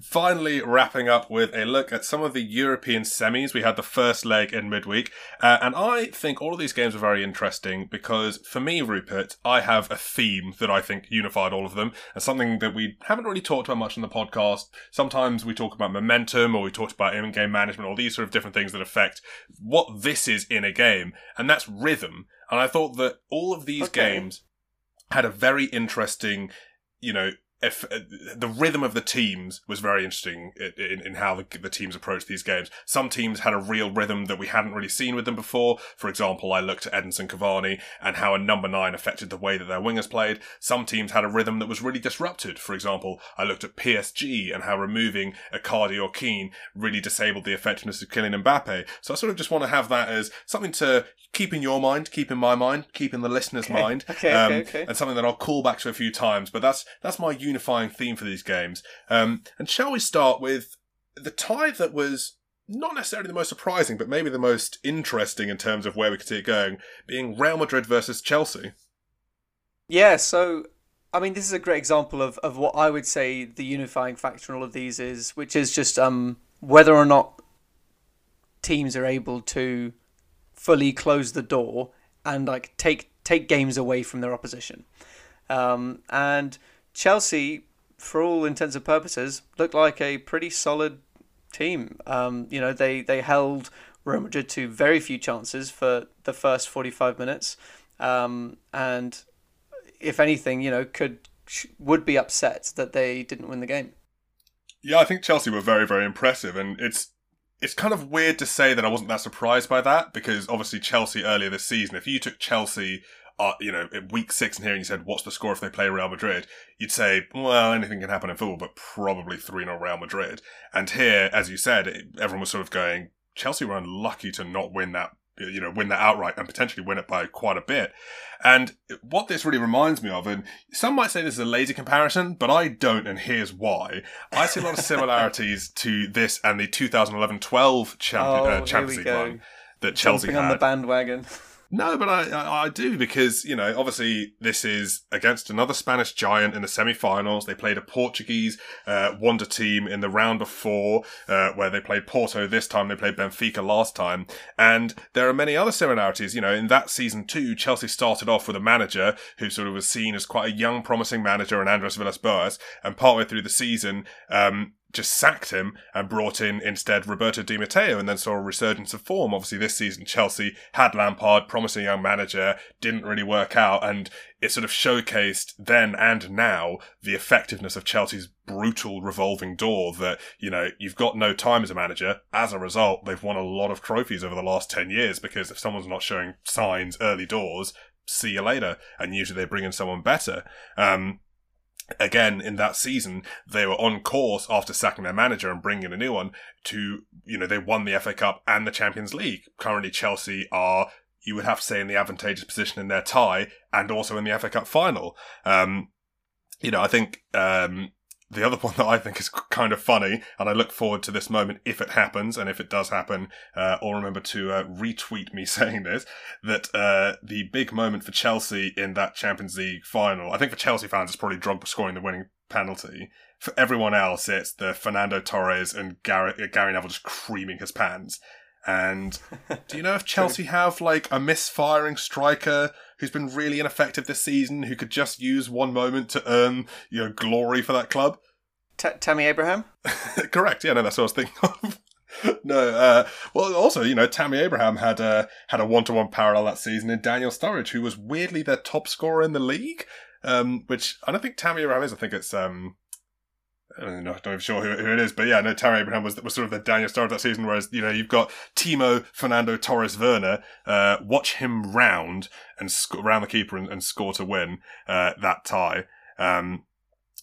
finally, wrapping up with a look at some of the European semis. We had the first leg in midweek, uh, and I think all of these games are very interesting because for me, Rupert, I have a theme that I think unified all of them, and something that we haven't really talked about much on the podcast. Sometimes we talk about momentum, or we talked about in-game management, all these sort of different things that affect what this is in a game, and that's rhythm. And I thought that all of these Okay. games had a very interesting, you know, if uh, the rhythm of the teams was very interesting in, in, in how the, the teams approached these games. Some teams had a real rhythm that we hadn't really seen with them before. For example, I looked at Edinson Cavani and how a number nine affected the way that their wingers played. Some teams had a rhythm that was really disrupted. For example, I looked at PSG and how removing Icardi or Kean really disabled the effectiveness of Kylian Mbappe. So I sort of just want to have that as something to keep in your mind, keep in my mind, keep in the listener's Okay. mind. Okay, um, okay. And something that I'll call back to a few times, but that's that's my unifying theme for these games. Um, and shall we start with the tie that was not necessarily the most surprising, but maybe the most interesting in terms of where we could see it going, being Real Madrid versus Chelsea. Yeah, so I mean, this is a great example of, of what I would say the unifying factor in all of these is, which is just um, whether or not teams are able to fully close the door and like take take games away from their opposition. Um, and Chelsea, for all intents and purposes, looked like a pretty solid team. Um, you know, they they held Real Madrid to very few chances for the first forty five minutes, um, and if anything, you know, could would be upset that they didn't win the game. Yeah, I think Chelsea were very, very impressive, and it's it's kind of weird to say that I wasn't that surprised by that because obviously Chelsea earlier this season, if you took Chelsea, uh, you know, in week six and here you said, "What's the score if they play Real Madrid?" You'd say, "Well, anything can happen in football, but probably three 0 Real Madrid." And here, as you said, it, everyone was sort of going, Chelsea were unlucky to not win that. You know, win that outright and potentially win it by quite a bit. And what this really reminds me of, and some might say this is a lazy comparison, but I don't, and here's why. I see a lot of similarities to this and the 2011-12 champion, Oh, uh, Champions League one that Chelsea Jumping had. on the bandwagon. No, but I, I, do because, you know, obviously this is against another Spanish giant in the semi-finals. They played a Portuguese, uh, wonder team in the round before, uh, where they played Porto this time. They played Benfica last time. And there are many other similarities. You know, in that season too, Chelsea started off with a manager who sort of was seen as quite a young, promising manager in Andres Villas-Boas. And partway through the season, um, just sacked him and brought in instead Roberto Di Matteo and then saw a resurgence of form. Obviously this season Chelsea had Lampard, promising young manager, didn't really work out and it sort of showcased then and now the effectiveness of Chelsea's brutal revolving door that, you know, you've got no time as a manager. As a result, they've won a lot of trophies over the last 10 years because if someone's not showing signs early doors, see you later. And usually they bring in someone better. Um, again in that season they were on course after sacking their manager and bringing a new one to you know they won the FA Cup and the Champions League. Currently Chelsea are you would have to say in the advantageous position in their tie and also in the FA Cup final. Um you know I think um the other one that I think is kind of funny, and I look forward to this moment if it happens, and if it does happen, uh, or remember to uh, retweet me saying this, that uh, the big moment for Chelsea in that Champions League final, I think for Chelsea fans, it's probably Drogba scoring the winning penalty. For everyone else, it's the Fernando Torres and Gary, Gary Neville just creaming his pants. And do you know if Chelsea have like a misfiring striker who's been really ineffective this season, who could just use one moment to earn you know glory for that club? T- Tammy Abraham. Correct. Yeah, no, that's what I was thinking of. no, uh, well, also, you know, Tammy Abraham had uh, had a one to one parallel that season in Daniel Sturridge, who was weirdly their top scorer in the league. Um, which I don't think Tammy Abraham is. I think it's um, I don't know, I'm not even sure who, who it is, but yeah, no, Tammy Abraham was was sort of the Daniel Star of that season. Whereas you know you've got Timo Fernando Torres Werner, uh, watch him round and sc- round the keeper and, and score to win uh, that tie. Um,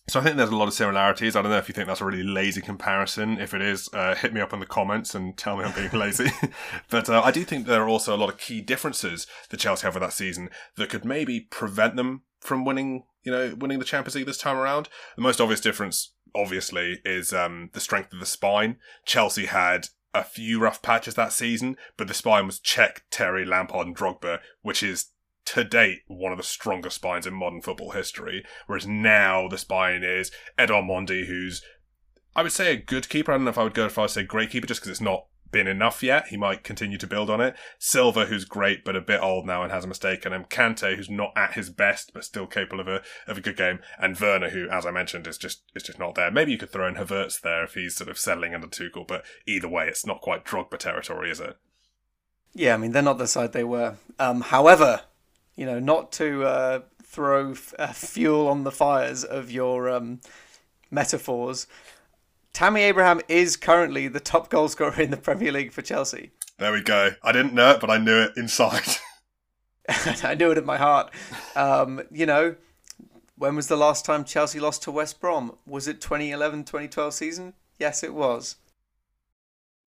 so I think there's a lot of similarities. I don't know if you think that's a really lazy comparison. If it is, uh, hit me up in the comments and tell me I'm being lazy. but uh, I do think there are also a lot of key differences that Chelsea have with that season that could maybe prevent them from winning you know, winning the Champions League this time around. The most obvious difference, obviously, is um, the strength of the spine. Chelsea had a few rough patches that season, but the spine was Cech, Terry, Lampard, and Drogba, which is to date one of the strongest spines in modern football history. Whereas now the spine is Edouard Mendy, who's I would say a good keeper. I don't know if I would go as far as say great keeper, just because it's not been enough yet. He might continue to build on it. Silva, who's great but a bit old now and has a mistake, and then Kante, who's not at his best but still capable of a of a good game, and Werner, who, as I mentioned, is just is just not there. Maybe you could throw in Havertz there if he's sort of settling under Tuchel, but either way, it's not quite Drogba territory, is it? Yeah, I mean they're not the side they were. Um, however, you know, not to uh, throw f- uh, fuel on the fires of your um, metaphors. Tammy Abraham is currently the top goalscorer in the Premier League for Chelsea. There we go. I didn't know it, but I knew it inside. I knew it in my heart. Um, you know, when was the last time Chelsea lost to West Brom? Was it 2011 2012 season? Yes, it was.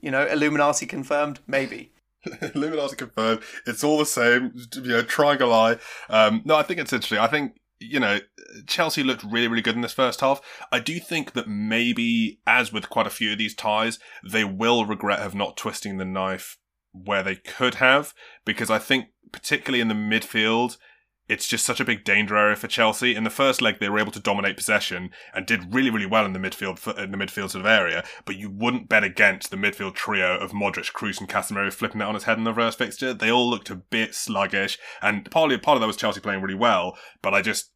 You know, Illuminati confirmed? Maybe. Illuminati confirmed. It's all the same. You know, triangle eye. Um, no, I think it's interesting. I think you know, Chelsea looked really, really good in this first half. I do think that maybe, as with quite a few of these ties, they will regret have not twisting the knife where they could have, because I think, particularly in the midfield, it's just such a big danger area for Chelsea. In the first leg, they were able to dominate possession and did really, really well in the midfield in the midfield sort of area. But you wouldn't bet against the midfield trio of Modric, Kroos, and Casemiro flipping it on his head in the reverse fixture. They all looked a bit sluggish, and partly part of that was Chelsea playing really well. But I just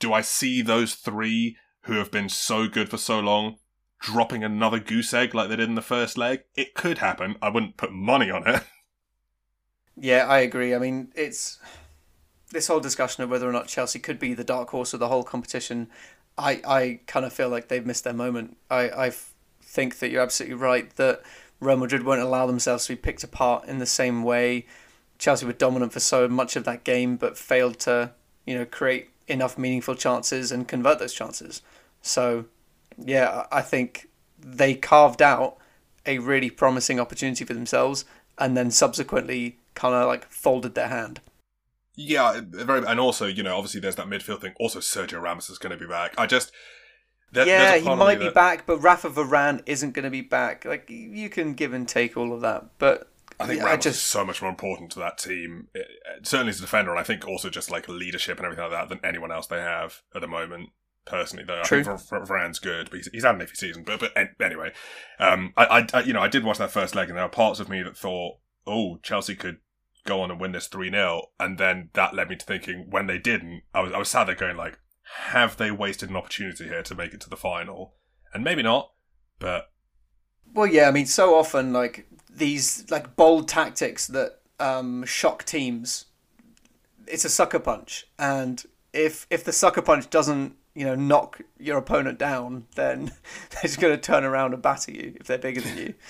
do I see those three who have been so good for so long dropping another goose egg like they did in the first leg? It could happen. I wouldn't put money on it. Yeah, I agree. I mean, it's this whole discussion of whether or not Chelsea could be the dark horse of the whole competition. I, I kind of feel like they've missed their moment. I, I think that you're absolutely right that Real Madrid won't allow themselves to be picked apart in the same way. Chelsea were dominant for so much of that game, but failed to, you know, create enough meaningful chances and convert those chances. So, yeah, I think they carved out a really promising opportunity for themselves and then subsequently kind of like folded their hand. Yeah, very, and also, you know, obviously there's that midfield thing. Also, Sergio Ramos is going to be back. I just. There, yeah, he might be that... back, but Rafa Varane isn't going to be back. Like you can give and take all of that, but I think yeah, Ramos I just... is so much more important to that team, it, certainly as a defender, and I think also just like leadership and everything like that than anyone else they have at the moment. Personally, though, True. I think Varane's good, but he's, he's had an iffy season. But but anyway, um, I, I you know I did watch that first leg, and there are parts of me that thought, oh, Chelsea could go on and win this three 0 and then that led me to thinking when they didn't, I was I was sad there going like, have they wasted an opportunity here to make it to the final? And maybe not, but well, yeah, I mean, so often like these like bold tactics that um, shock teams. It's a sucker punch, and if if the sucker punch doesn't you know knock your opponent down, then they're just going to turn around and batter you if they're bigger than you.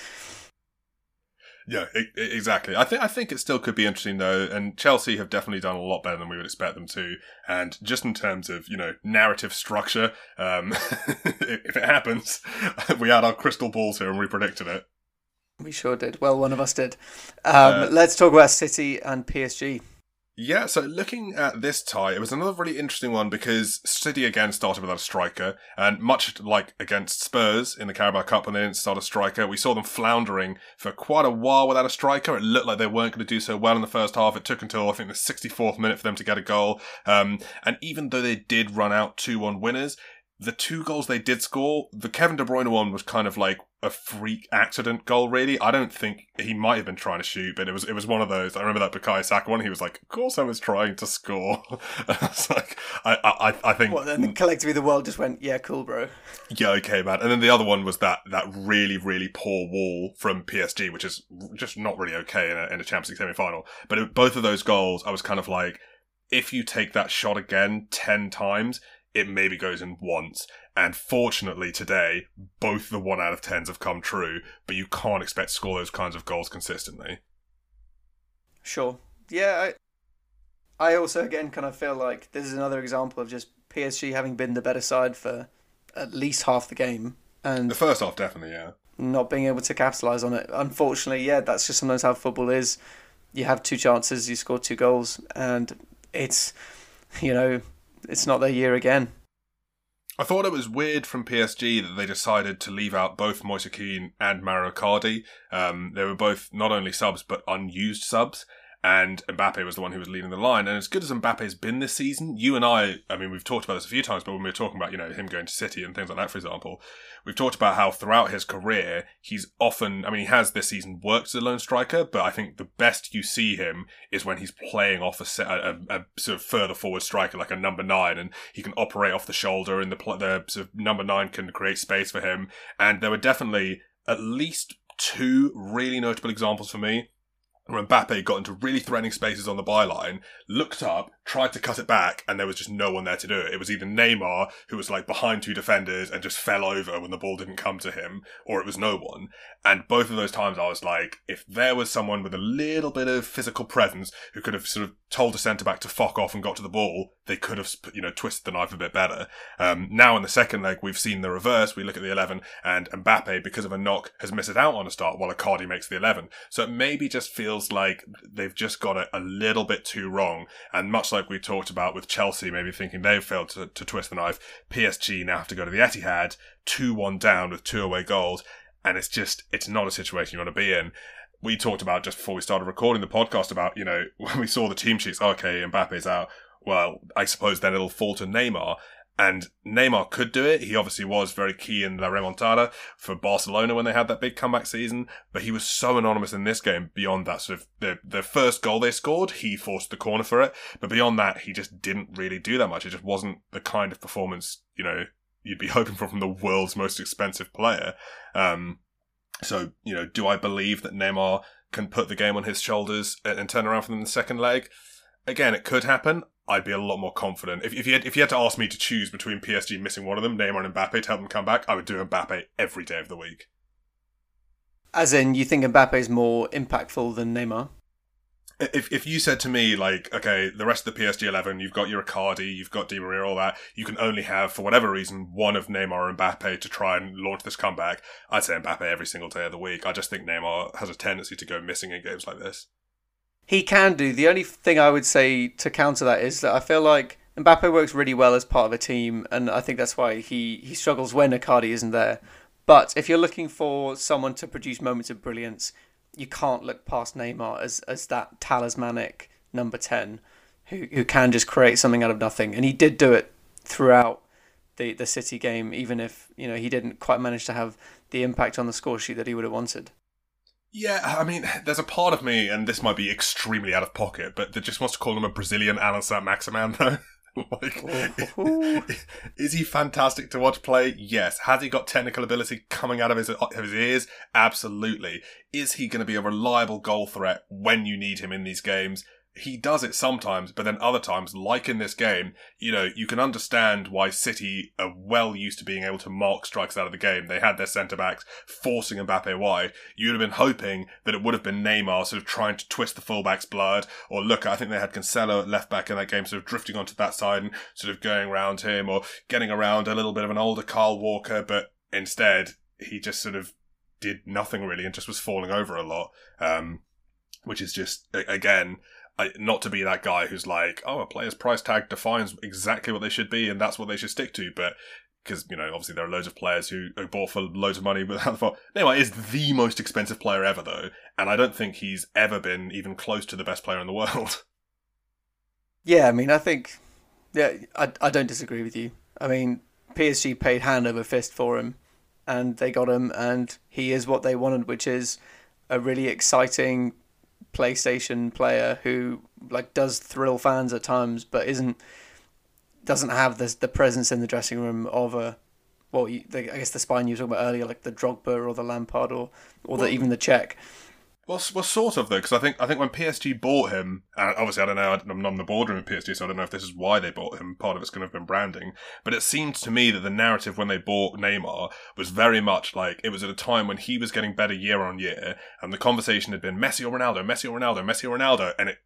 Yeah, exactly. I think I think it still could be interesting though, and Chelsea have definitely done a lot better than we would expect them to. And just in terms of you know narrative structure, um, if it happens, we had our crystal balls here and we predicted it. We sure did. Well, one of us did. Um, uh, let's talk about City and PSG. Yeah, so looking at this tie, it was another really interesting one because City again started without a striker, and much like against Spurs in the Carabao Cup when they didn't start a striker, we saw them floundering for quite a while without a striker. It looked like they weren't going to do so well in the first half. It took until I think the 64th minute for them to get a goal, um, and even though they did run out 2-1 winners, the two goals they did score, the Kevin De Bruyne one was kind of like a freak accident goal. Really, I don't think he might have been trying to shoot, but it was it was one of those. I remember that Bukayo Saka one. He was like, "Of course, I was trying to score." I was like, I I, I think. Well, then collectively the world just went, "Yeah, cool, bro." Yeah, okay, man. And then the other one was that that really really poor wall from PSG, which is just not really okay in a, in a Champions League semi final. But it, both of those goals, I was kind of like, if you take that shot again ten times it maybe goes in once. And fortunately today, both the one out of tens have come true, but you can't expect to score those kinds of goals consistently. Sure. Yeah, I, I also again kind of feel like this is another example of just PSG having been the better side for at least half the game. And the first half definitely, yeah. Not being able to capitalise on it. Unfortunately, yeah, that's just sometimes how football is. You have two chances, you score two goals, and it's you know it's not their year again. I thought it was weird from PSG that they decided to leave out both Moise Kean and Mauro Icardi. Um, they were both not only subs but unused subs, and Mbappe was the one who was leading the line. And as good as Mbappe's been this season, you and I, I mean, we've talked about this a few times, but when we were talking about, you know, him going to City and things like that, for example, we've talked about how throughout his career, he's often, I mean, he has this season worked as a lone striker, but I think the best you see him is when he's playing off a, a, a sort of further forward striker, like a number nine, and he can operate off the shoulder, and the, the sort of number nine can create space for him. And there were definitely at least two really notable examples for me where Mbappe got into really threatening spaces on the byline, looked up, tried to cut it back, and there was just no one there to do it. It was either Neymar, who was like behind two defenders and just fell over when the ball didn't come to him, or it was no one. And both of those times I was like, if there was someone with a little bit of physical presence who could have sort of told a centre back to fuck off and got to the ball, they could have, you know, twisted the knife a bit better. Um, now in the second leg, we've seen the reverse. We look at the 11 and Mbappe, because of a knock, has missed it out on a start while Icardi makes the 11. So it maybe just feels like they've just got it a little bit too wrong. And much like we talked about with Chelsea, maybe thinking they've failed to, to twist the knife, PSG now have to go to the Etihad, 2-1 down with two away goals and it's just it's not a situation you want to be in. We talked about just before we started recording the podcast about you know when we saw the team sheets. Okay, Mbappe's out. Well, I suppose then it'll fall to Neymar. And Neymar could do it. He obviously was very key in La Remontada for Barcelona when they had that big comeback season. But he was so anonymous in this game beyond that sort of the, the first goal they scored, he forced the corner for it. But beyond that, he just didn't really do that much. It just wasn't the kind of performance, you know, you'd be hoping for from the world's most expensive player. Um, so, you know, do I believe that Neymar can put the game on his shoulders and, and turn around for them in the second leg? Again, it could happen. I'd be a lot more confident. If, if, you had, if you had to ask me to choose between PSG missing one of them, Neymar and Mbappe, to help them come back, I would do Mbappe every day of the week. As in, you think Mbappe is more impactful than Neymar? if if you said to me like, okay, the rest of the PSG eleven, you've got your Icardi, you've got Di Maria, all that, you can only have for whatever reason one of Neymar or Mbappe to try and launch this comeback. I'd say Mbappe every single day of the week. I just think Neymar has a tendency to go missing in games like this. He can do. The only thing I would say to counter that is that I feel like Mbappe works really well as part of a team, and I think that's why he he struggles when Icardi isn't there. But if you're looking for someone to produce moments of brilliance, you can't look past Neymar as as that talismanic number ten who who can just create something out of nothing, and he did do it throughout the the City game, even if you know he didn't quite manage to have the impact on the score sheet that he would have wanted. Yeah, I mean, there's a part of me, and this might be extremely out of pocket, but that just wants to call him a Brazilian Allan Saint-Maximin, though. like, is he fantastic to watch play? Yes. Has he got technical ability coming out of his, of his ears? Absolutely. Is he going to be a reliable goal threat when you need him in these games? He does it sometimes, but then other times, like in this game, you know, you can understand why City are well used to being able to mark strikes out of the game. They had their centre backs forcing Mbappe wide. You'd have been hoping that it would have been Neymar sort of trying to twist the fullback's blood, or look, I think they had Cancelo at left back in that game, sort of drifting onto that side and sort of going around him, or getting around a little bit of an older Kyle Walker, but instead he just sort of did nothing really and just was falling over a lot. Um, which is just again Not to be that guy who's like, oh, a player's price tag defines exactly what they should be, and that's what they should stick to. But because you know, obviously there are loads of players who are bought for loads of money without the fault. Neymar is the most expensive player ever, though, and I don't think he's ever been even close to the best player in the world. Yeah, I mean, I think, yeah, I I don't disagree with you. I mean, PSG paid hand over fist for him, and they got him, and he is what they wanted, which is a really exciting PlayStation player who like does thrill fans at times, but isn't doesn't have the the presence in the dressing room of a well, you, the, I guess the spine you were talking about earlier, like the Drogba or the Lampard or or the, even the Cech. Well, well, sort of though, because I think I think when PSG bought him, and obviously I don't know, I'm not in the boardroom of PSG, so I don't know if this is why they bought him. Part of it's going to have been branding, but it seemed to me that the narrative when they bought Neymar was very much like it was at a time when he was getting better year on year, and the conversation had been Messi or Ronaldo, Messi or Ronaldo, Messi or Ronaldo, and it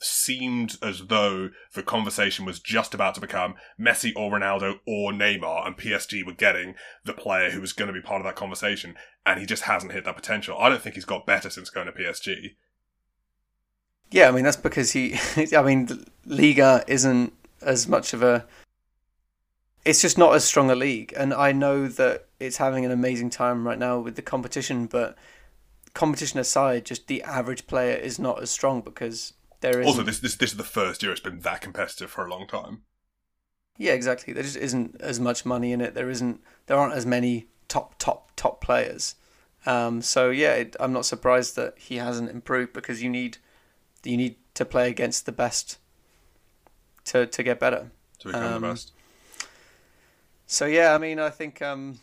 seemed as though the conversation was just about to become Messi or Ronaldo or Neymar, and PSG were getting the player who was going to be part of that conversation, and he just hasn't hit that potential. I don't think he's got better since going to PSG. Yeah, I mean that's because he. I mean, Liga isn't as much of a. It's just not as strong a league, and I know that it's having an amazing time right now with the competition. But competition aside, just the average player is not as strong because there is Also, this, this this is the first year it's been that competitive for a long time. Yeah, exactly. There just isn't as much money in it. There isn't. There aren't as many top, top, top players. Um, so yeah, it, I'm not surprised that he hasn't improved because you need, you need to play against the best. To to get better. To become Um, the best. So yeah, I mean, I think um,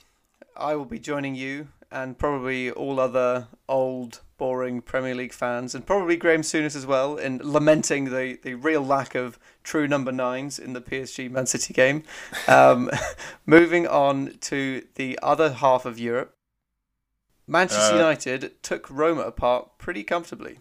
I will be joining you and probably all other old, boring Premier League fans, and probably Graham Souness as well, in lamenting the, the real lack of true number nines in the PSG Man City game. Um, moving on to the other half of Europe, Manchester Uh, United took Roma apart pretty comfortably.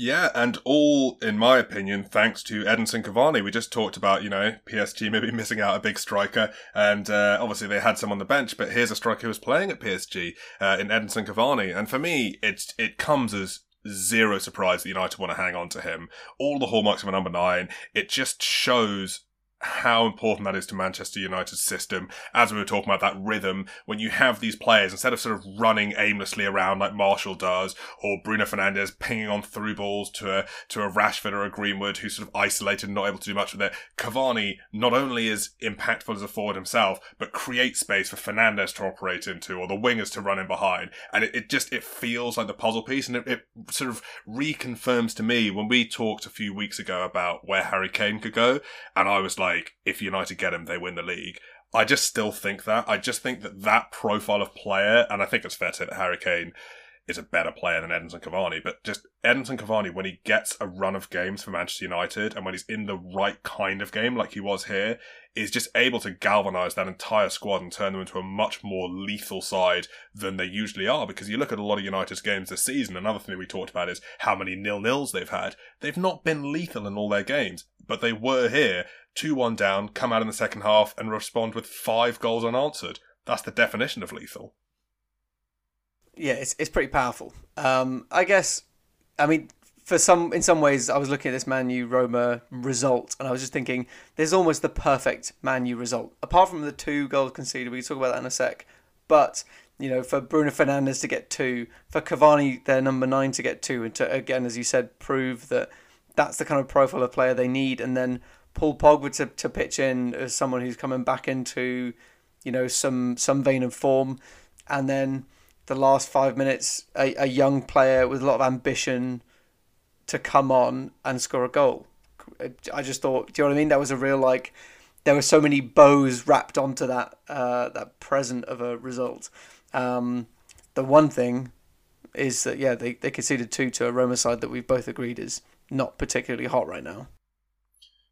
Yeah, and all, in my opinion, thanks to Edinson Cavani. We just talked about, you know, PSG maybe missing out a big striker, and uh, obviously they had some on the bench, but here's a striker who was playing at PSG uh, in Edinson Cavani. And for me, it's it comes as zero surprise that United want to hang on to him. All the hallmarks of a number nine. It just shows how important that is to Manchester United's system. As we were talking about that rhythm, when you have these players, instead of sort of running aimlessly around like Martial does, or Bruno Fernandes pinging on through balls to a, to a Rashford or a Greenwood who's sort of isolated and not able to do much with it, Cavani not only is impactful as a forward himself, but creates space for Fernandes to operate into or the wingers to run in behind. And it, it just, it feels like the puzzle piece and it, it sort of reconfirms to me when we talked a few weeks ago about where Harry Kane could go. And I was like, if United get him, they win the league. I just still think that. I just think that that profile of player, and I think it's fair to Harry Kane is a better player than Edinson Cavani, but just Edinson Cavani, when he gets a run of games for Manchester United and when he's in the right kind of game, like he was here, is just able to galvanise that entire squad and turn them into a much more lethal side than they usually are. Because you look at a lot of United's games this season, another thing we talked about is how many nil-nils they've had. They've not been lethal in all their games, but they were here, 2-1 down, come out in the second half and respond with five goals unanswered. That's the definition of lethal. Yeah, it's it's pretty powerful. Um, I guess, I mean, for some in some ways, I was looking at this Man U Roma result, and I was just thinking, there's almost the perfect Man U result, apart from the two goals conceded. We can talk about that in a sec, but you know, for Bruno Fernandes to get two, for Cavani, their number nine, to get two, and to again, as you said, prove that that's the kind of profile of player they need, and then Paul Pogba to, to pitch in as someone who's coming back into, you know, some some vein of form, and then the last five minutes, a, a young player with a lot of ambition to come on and score a goal. I just thought, do you know what I mean? That was a real like. There were so many bows wrapped onto that uh, that present of a result. Um, the one thing is that yeah, they, they conceded two to a Roma side that we've both agreed is not particularly hot right now.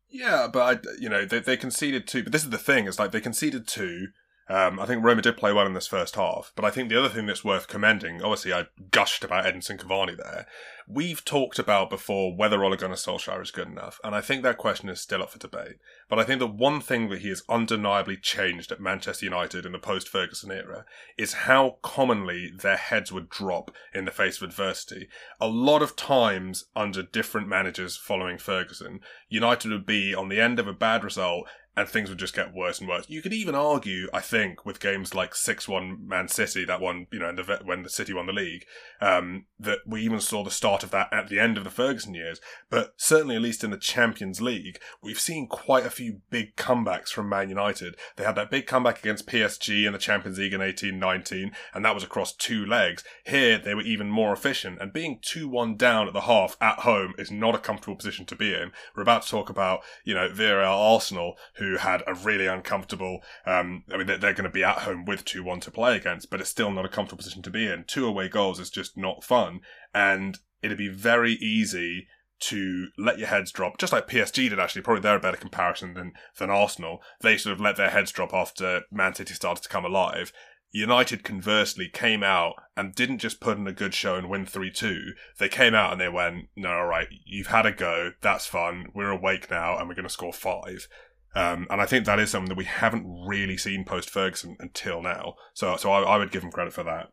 Yeah, but I, you know, they, they conceded two. But this is the thing: is like they conceded two. Um, I think Roma did play well in this first half, but I think the other thing that's worth commending, obviously, I gushed about Edinson Cavani there. We've talked about before whether Ole Gunnar Solskjaer is good enough, and I think that question is still up for debate. But I think the one thing that he has undeniably changed at Manchester United in the post-Ferguson era is how commonly their heads would drop in the face of adversity. A lot of times under different managers following Ferguson, United would be on the end of a bad result and things would just get worse and worse. You could even argue, I think, with games like six-one Man City, that one, you know, the, when the City won the league, um, that we even saw the start of that at the end of the Ferguson years. But certainly, at least in the Champions League, we've seen quite a few big comebacks from Man United. They had that big comeback against PSG in the Champions League in eighteen nineteen, and that was across two legs. Here, they were even more efficient, and being two-one down at the half at home is not a comfortable position to be in. We're about to talk about, you know, Villarreal Arsenal, who had a really uncomfortable. Um, I mean, they're, they're going to be at home with two one to play against, but it's still not a comfortable position to be in. Two away goals is just not fun, and it'd be very easy to let your heads drop, just like PSG did actually. Probably they're a better comparison than than Arsenal. They sort of let their heads drop after Man City started to come alive. United conversely came out and didn't just put in a good show and win 3 2. They came out and they went, no, all right, you've had a go. That's fun. We're awake now and we're going to score five. Um, and I think that is something that we haven't really seen post Ferguson until now. So, so I, I would give him credit for that.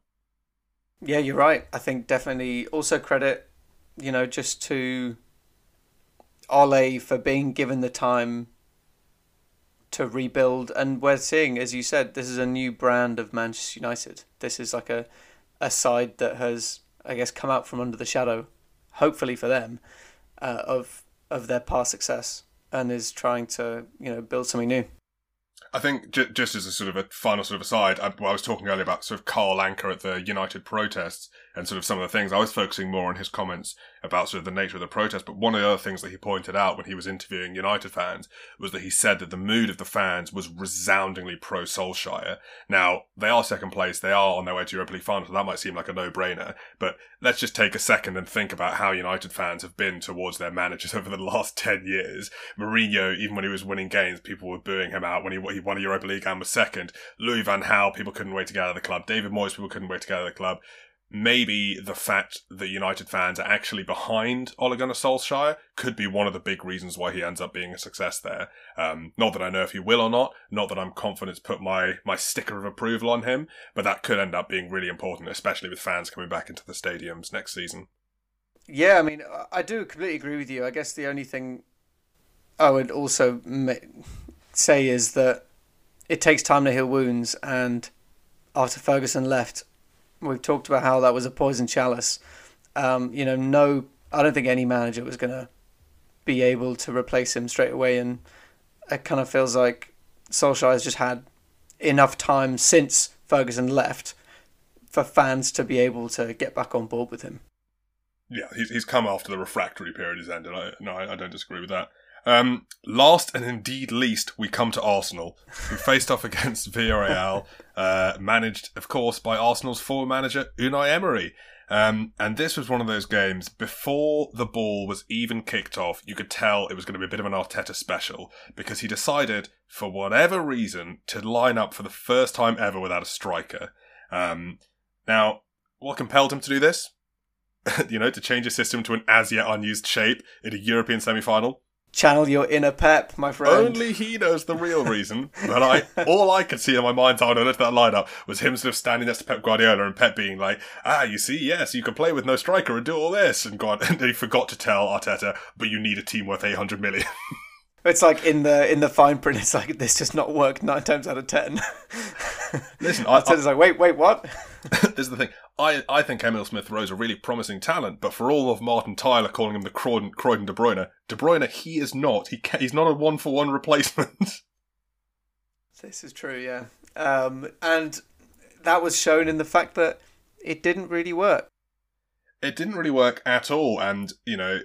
Yeah, you're right. I think definitely also credit, you know, just to Ole for being given the time to rebuild. And we're seeing, as you said, this is a new brand of Manchester United. This is like a a side that has, I guess, come out from under the shadow, hopefully for them, uh, of of their past success, and is trying to you know build something new. I think j- just as a sort of a final sort of aside, I, well, I was talking earlier about sort of Carl Anka at the United protests and sort of some of the things. I was focusing more on his comments about sort of the nature of the protest, but one of the other things that he pointed out when he was interviewing United fans was that he said that the mood of the fans was resoundingly pro Solskjaer. Now, they are second place, they are on their way to Europa League final, so that might seem like a no-brainer, but let's just take a second and think about how United fans have been towards their managers over the last 10 years. Mourinho, even when he was winning games, people were booing him out when he, he won a Europa League and was second. Louis van Gaal, people couldn't wait to get out of the club. David Moyes, people couldn't wait to get out of the club maybe the fact that United fans are actually behind Ole Gunnar Solskjaer could be one of the big reasons why he ends up being a success there. Um, not that I know if he will or not, not that I'm confident to put my, my sticker of approval on him, but that could end up being really important, especially with fans coming back into the stadiums next season. Yeah, I mean, I do completely agree with you. I guess the only thing I would also say is that it takes time to heal wounds, and after Ferguson left, We've talked about how that was a poison chalice. Um, you know, no, I don't think any manager was going to be able to replace him straight away. And it kind of feels like Solskjaer has just had enough time since Ferguson left for fans to be able to get back on board with him. Yeah, he's, he's come after the refractory period is ended. I, no, I, I don't disagree with that. Um, last and indeed least, we come to Arsenal, who faced off against Villarreal, uh, managed, of course, by Arsenal's former manager Unai Emery. Um, and this was one of those games before the ball was even kicked off. You could tell it was going to be a bit of an Arteta special because he decided, for whatever reason, to line up for the first time ever without a striker. Um, now, what compelled him to do this? you know, to change his system to an as yet unused shape in a European semi final? Channel your inner pep, my friend. Only he knows the real reason. but I, all I could see in my mind's eye when I looked at that lineup was him sort of standing next to Pep Guardiola and Pep being like, "Ah, you see, yes, you can play with no striker and do all this." And God, and he forgot to tell Arteta, "But you need a team worth eight hundred million. It's like in the in the fine print. It's like this does not work nine times out of ten. Listen, I, I, like, wait, wait, what? this is the thing. I, I think Emile Smith Rowe is a really promising talent, but for all of Martin Tyler calling him the Croydon, Croydon De Bruyne, De Bruyne, he is not. He he's not a one for one replacement. This is true, yeah, um, and that was shown in the fact that it didn't really work. It didn't really work at all, and you know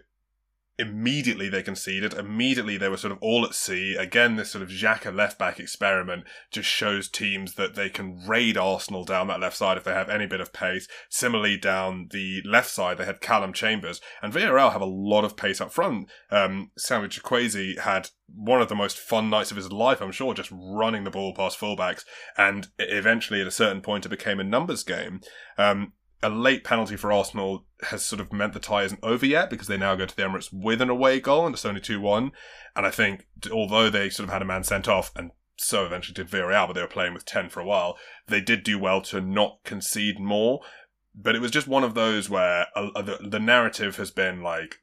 immediately they conceded. Immediately they were sort of all at sea. Again, this sort of Xhaka left back experiment just shows teams that they can raid Arsenal down that left side if they have any bit of pace. Similarly, down the left side, they had Calum Chambers and Villarreal have a lot of pace up front. Um, Samuel Chukwueze had one of the most fun nights of his life, I'm sure, just running the ball past fullbacks. And eventually, at a certain point, it became a numbers game. Um, a late penalty for Arsenal has sort of meant the tie isn't over yet because they now go to the Emirates with an away goal and it's only 2 1. And I think, although they sort of had a man sent off and so eventually did Villarreal, but they were playing with 10 for a while, they did do well to not concede more. But it was just one of those where uh, the, the narrative has been like,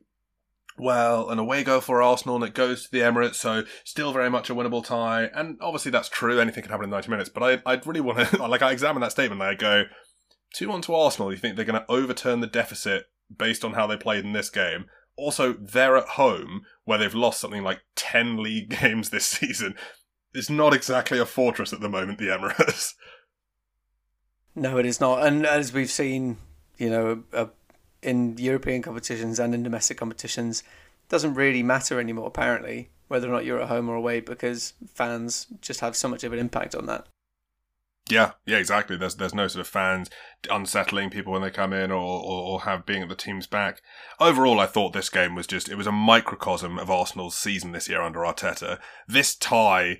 well, an away goal for Arsenal and it goes to the Emirates, so still very much a winnable tie. And obviously that's true, anything can happen in 90 minutes. But I, I'd really want to, like, I examine that statement and I go, 2 1 to Arsenal, you think they're going to overturn the deficit based on how they played in this game? Also, they're at home, where they've lost something like 10 league games this season. It's not exactly a fortress at the moment, the Emirates. No, it is not. And as we've seen, you know, uh, in European competitions and in domestic competitions, doesn't really matter anymore, apparently, whether or not you're at home or away, because fans just have so much of an impact on that. Yeah, yeah, exactly. There's there's no sort of fans unsettling people when they come in or, or, or, have being at the team's back. Overall, I thought this game was just it was a microcosm of Arsenal's season this year under Arteta. This tie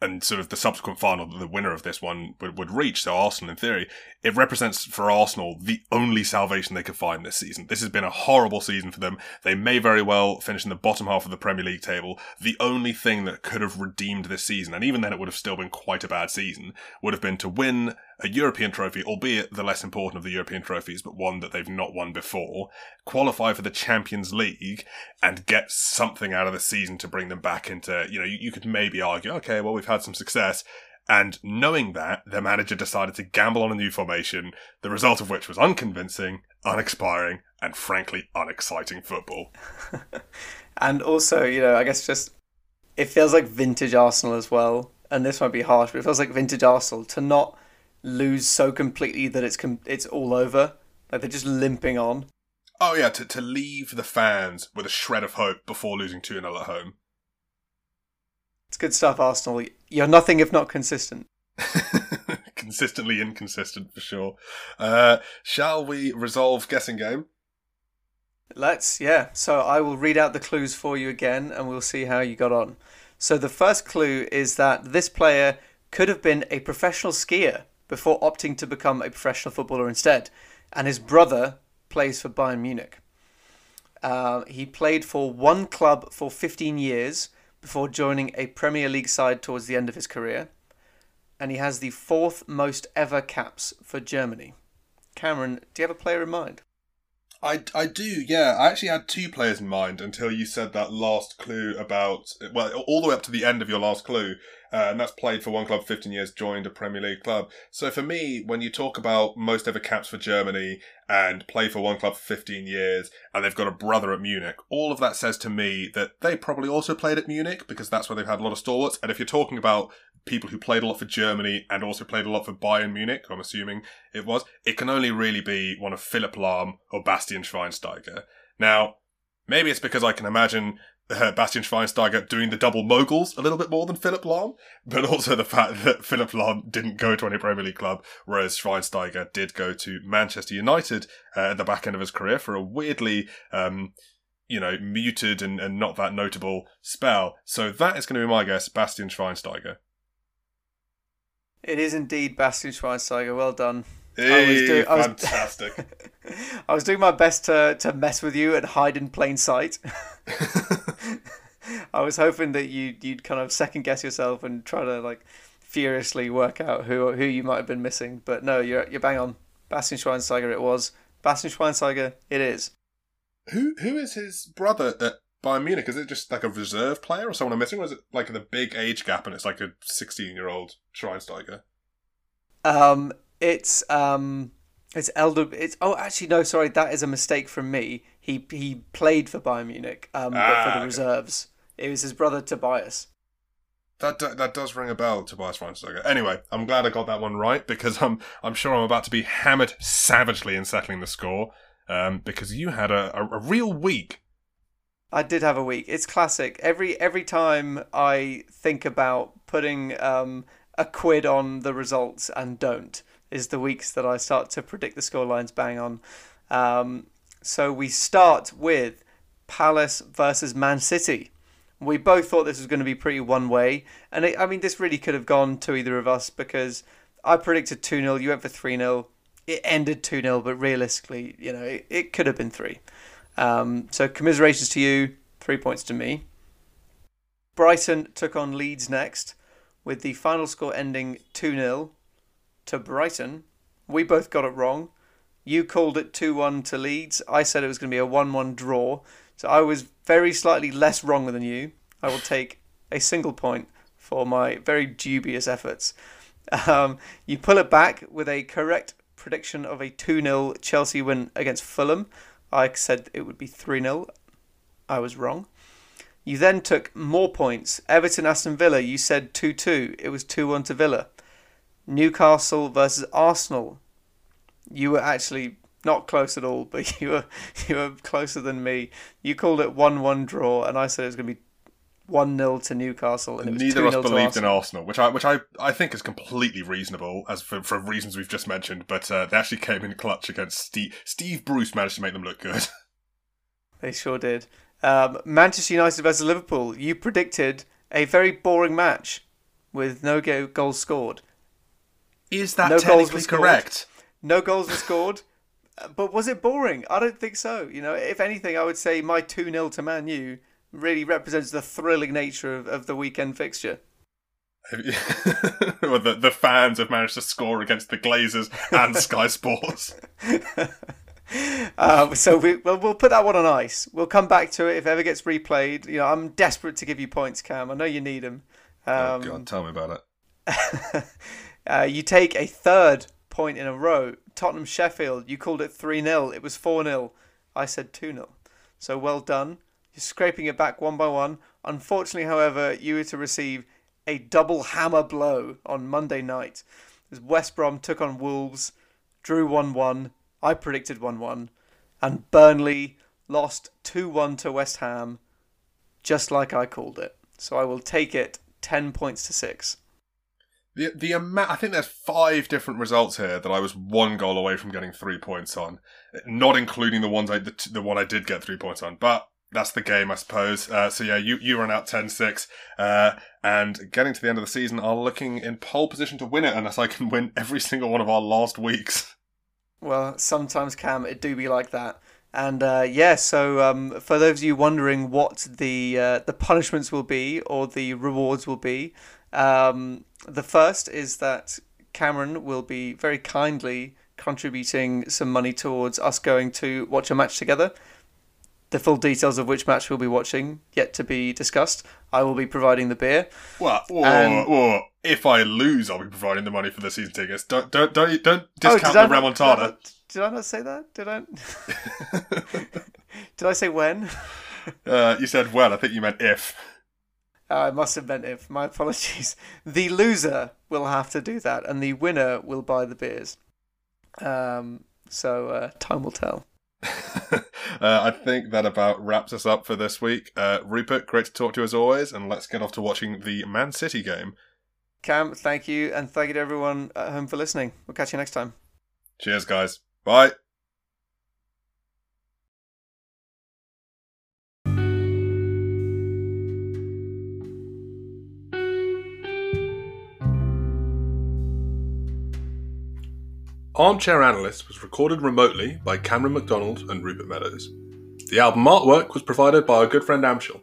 and sort of the subsequent final that the winner of this one would, would reach, so Arsenal in theory, it represents for Arsenal the only salvation they could find this season. This has been a horrible season for them. They may very well finish in the bottom half of the Premier League table. The only thing that could have redeemed this season, and even then it would have still been quite a bad season, would have been to win a European trophy, albeit the less important of the European trophies, but one that they've not won before, qualify for the Champions League, and get something out of the season to bring them back into, you know, you, you could maybe argue, okay, well, we've had some success. And knowing that, the manager decided to gamble on a new formation, the result of which was unconvincing, unexpiring, and frankly unexciting football. and also, you know, I guess just it feels like vintage Arsenal as well. And this might be harsh, but it feels like vintage Arsenal to not lose so completely that it's com- it's all over. Like they're just limping on. Oh yeah, to to leave the fans with a shred of hope before losing two 0 at home. It's good stuff, Arsenal. You're nothing if not consistent. Consistently inconsistent for sure. Uh, shall we resolve guessing game? Let's, yeah. So I will read out the clues for you again and we'll see how you got on. So the first clue is that this player could have been a professional skier before opting to become a professional footballer instead, and his brother plays for Bayern Munich. Uh, he played for one club for 15 years before joining a Premier League side towards the end of his career, and he has the fourth most ever caps for Germany. Cameron, do you have a player in mind? I, I do, yeah. I actually had two players in mind until you said that last clue about, well, all the way up to the end of your last clue. Uh, and that's played for one club 15 years, joined a Premier League club. So for me, when you talk about most ever caps for Germany and play for one club for 15 years, and they've got a brother at Munich, all of that says to me that they probably also played at Munich because that's where they've had a lot of stalwarts. And if you're talking about people who played a lot for Germany and also played a lot for Bayern Munich, I'm assuming it was, it can only really be one of Philipp Lahm or Bastian Schweinsteiger. Now, maybe it's because I can imagine uh, Bastian Schweinsteiger doing the double moguls a little bit more than Philipp Lahm, but also the fact that Philipp Lahm didn't go to any Premier League club, whereas Schweinsteiger did go to Manchester United uh, at the back end of his career for a weirdly, um, you know, muted and, and not that notable spell. So that is going to be my guess, Bastian Schweinsteiger. It is indeed Bastian Schweinsteiger. Well done. Hey, I was doing, I was, fantastic. I was doing my best to, to mess with you and hide in plain sight. I was hoping that you you'd kind of second guess yourself and try to like furiously work out who who you might have been missing. But no, you're you're bang on. Bastian Schweinsteiger it was. Bastian Schweinsteiger it is. Who who is his brother at Bayern Munich? Is it just like a reserve player or someone I'm missing, or is it like the big age gap and it's like a 16 year old Schweinsteiger? Um, it's um, it's elder. It's oh, actually no, sorry, that is a mistake from me. He he played for Bayern Munich, um, ah, but for the okay. reserves. It was his brother Tobias. That that does ring a bell, Tobias Schweinsteiger. Anyway, I'm glad I got that one right because I'm I'm sure I'm about to be hammered savagely in settling the score. Um, because you had a, a, a real week I did have a week. It's classic. Every every time I think about putting um, a quid on the results and don't, is the weeks that I start to predict the scorelines bang on. Um, so we start with Palace versus Man City. We both thought this was going to be pretty one way, and it, I mean this really could have gone to either of us because I predicted two 0 you went for three 0 It ended two 0 but realistically, you know, it, it could have been three. Um, so commiserations to you, three points to me. Brighton took on Leeds next, with the final score ending 2 0 to Brighton. We both got it wrong. You called it 2 1 to Leeds. I said it was going to be a 1 1 draw. So I was very slightly less wrong than you. I will take a single point for my very dubious efforts. Um, you pull it back with a correct prediction of a 2 0 Chelsea win against Fulham. I said it would be 3 0. I was wrong. You then took more points. Everton Aston Villa, you said 2 2. It was 2 1 to Villa. Newcastle versus Arsenal. You were actually not close at all, but you were you were closer than me. You called it one one draw, and I said it was going to be one 0 to Newcastle, and neither of us believed in Arsenal, which I which I, I think is completely reasonable as for, for reasons we've just mentioned. But uh, they actually came in clutch against Steve Steve Bruce managed to make them look good. They sure did. Um, Manchester United versus Liverpool. You predicted a very boring match with no go- goals scored. Is that no technically correct? No goals were scored. But was it boring? I don't think so. You know, if anything, I would say my 2 0 to Man U really represents the thrilling nature of, of the weekend fixture. well, the, the fans have managed to score against the Glazers and Sky Sports. Um, so we, well, we'll put that one on ice. We'll come back to it if it ever gets replayed. You know, I'm desperate to give you points, Cam. I know you need them. Um, oh God, tell me about it. uh, you take a third point in a row. Tottenham Sheffield. You called it three 0 It was four 0 I said two 0 So well done. You're scraping it back one by one. Unfortunately, however, you were to receive a double hammer blow on Monday night as West Brom took on Wolves, drew 1 1 I predicted 1 1. And Burnley lost 2 1 to West Ham, just like I called it. So I will take it 10 points to 6. The, the amount, I think there's five different results here that I was one goal away from getting three points on, not including the ones I the, the one I did get three points on. But that's the game, I suppose. Uh, so yeah, you you run out 10-6, uh, and getting to the end of the season are looking in pole position to win it, unless I can win every single one of our last weeks. Well, sometimes Cam, it do be like that. And uh, yeah, so um, for those of you wondering what the uh, the punishments will be or the rewards will be, um, the first is that Cameron will be very kindly contributing some money towards us going to watch a match together. The full details of which match we'll be watching yet to be discussed. I will be providing the beer. Well, or, and, or if I lose, I'll be providing the money for the season tickets. Don't don't don't, don't oh, discount oh, the I remontada. Did I, not, did I not say that? Did I? did I say when? Uh, you said well. I think you meant if. Uh, I must have meant if. My apologies. The loser will have to do that, and the winner will buy the beers. Um, so uh, time will tell. uh, I think that about wraps us up for this week. Uh, Rupert, great to talk to you as always, and let's get off to watching the Man City game. Cam, thank you, and thank you to everyone at home for listening. We'll catch you next time. Cheers, guys. Bye. Armchair Analyst was recorded remotely by Cameron McDonald and Rupert Meadows. The album artwork was provided by our good friend Amshel.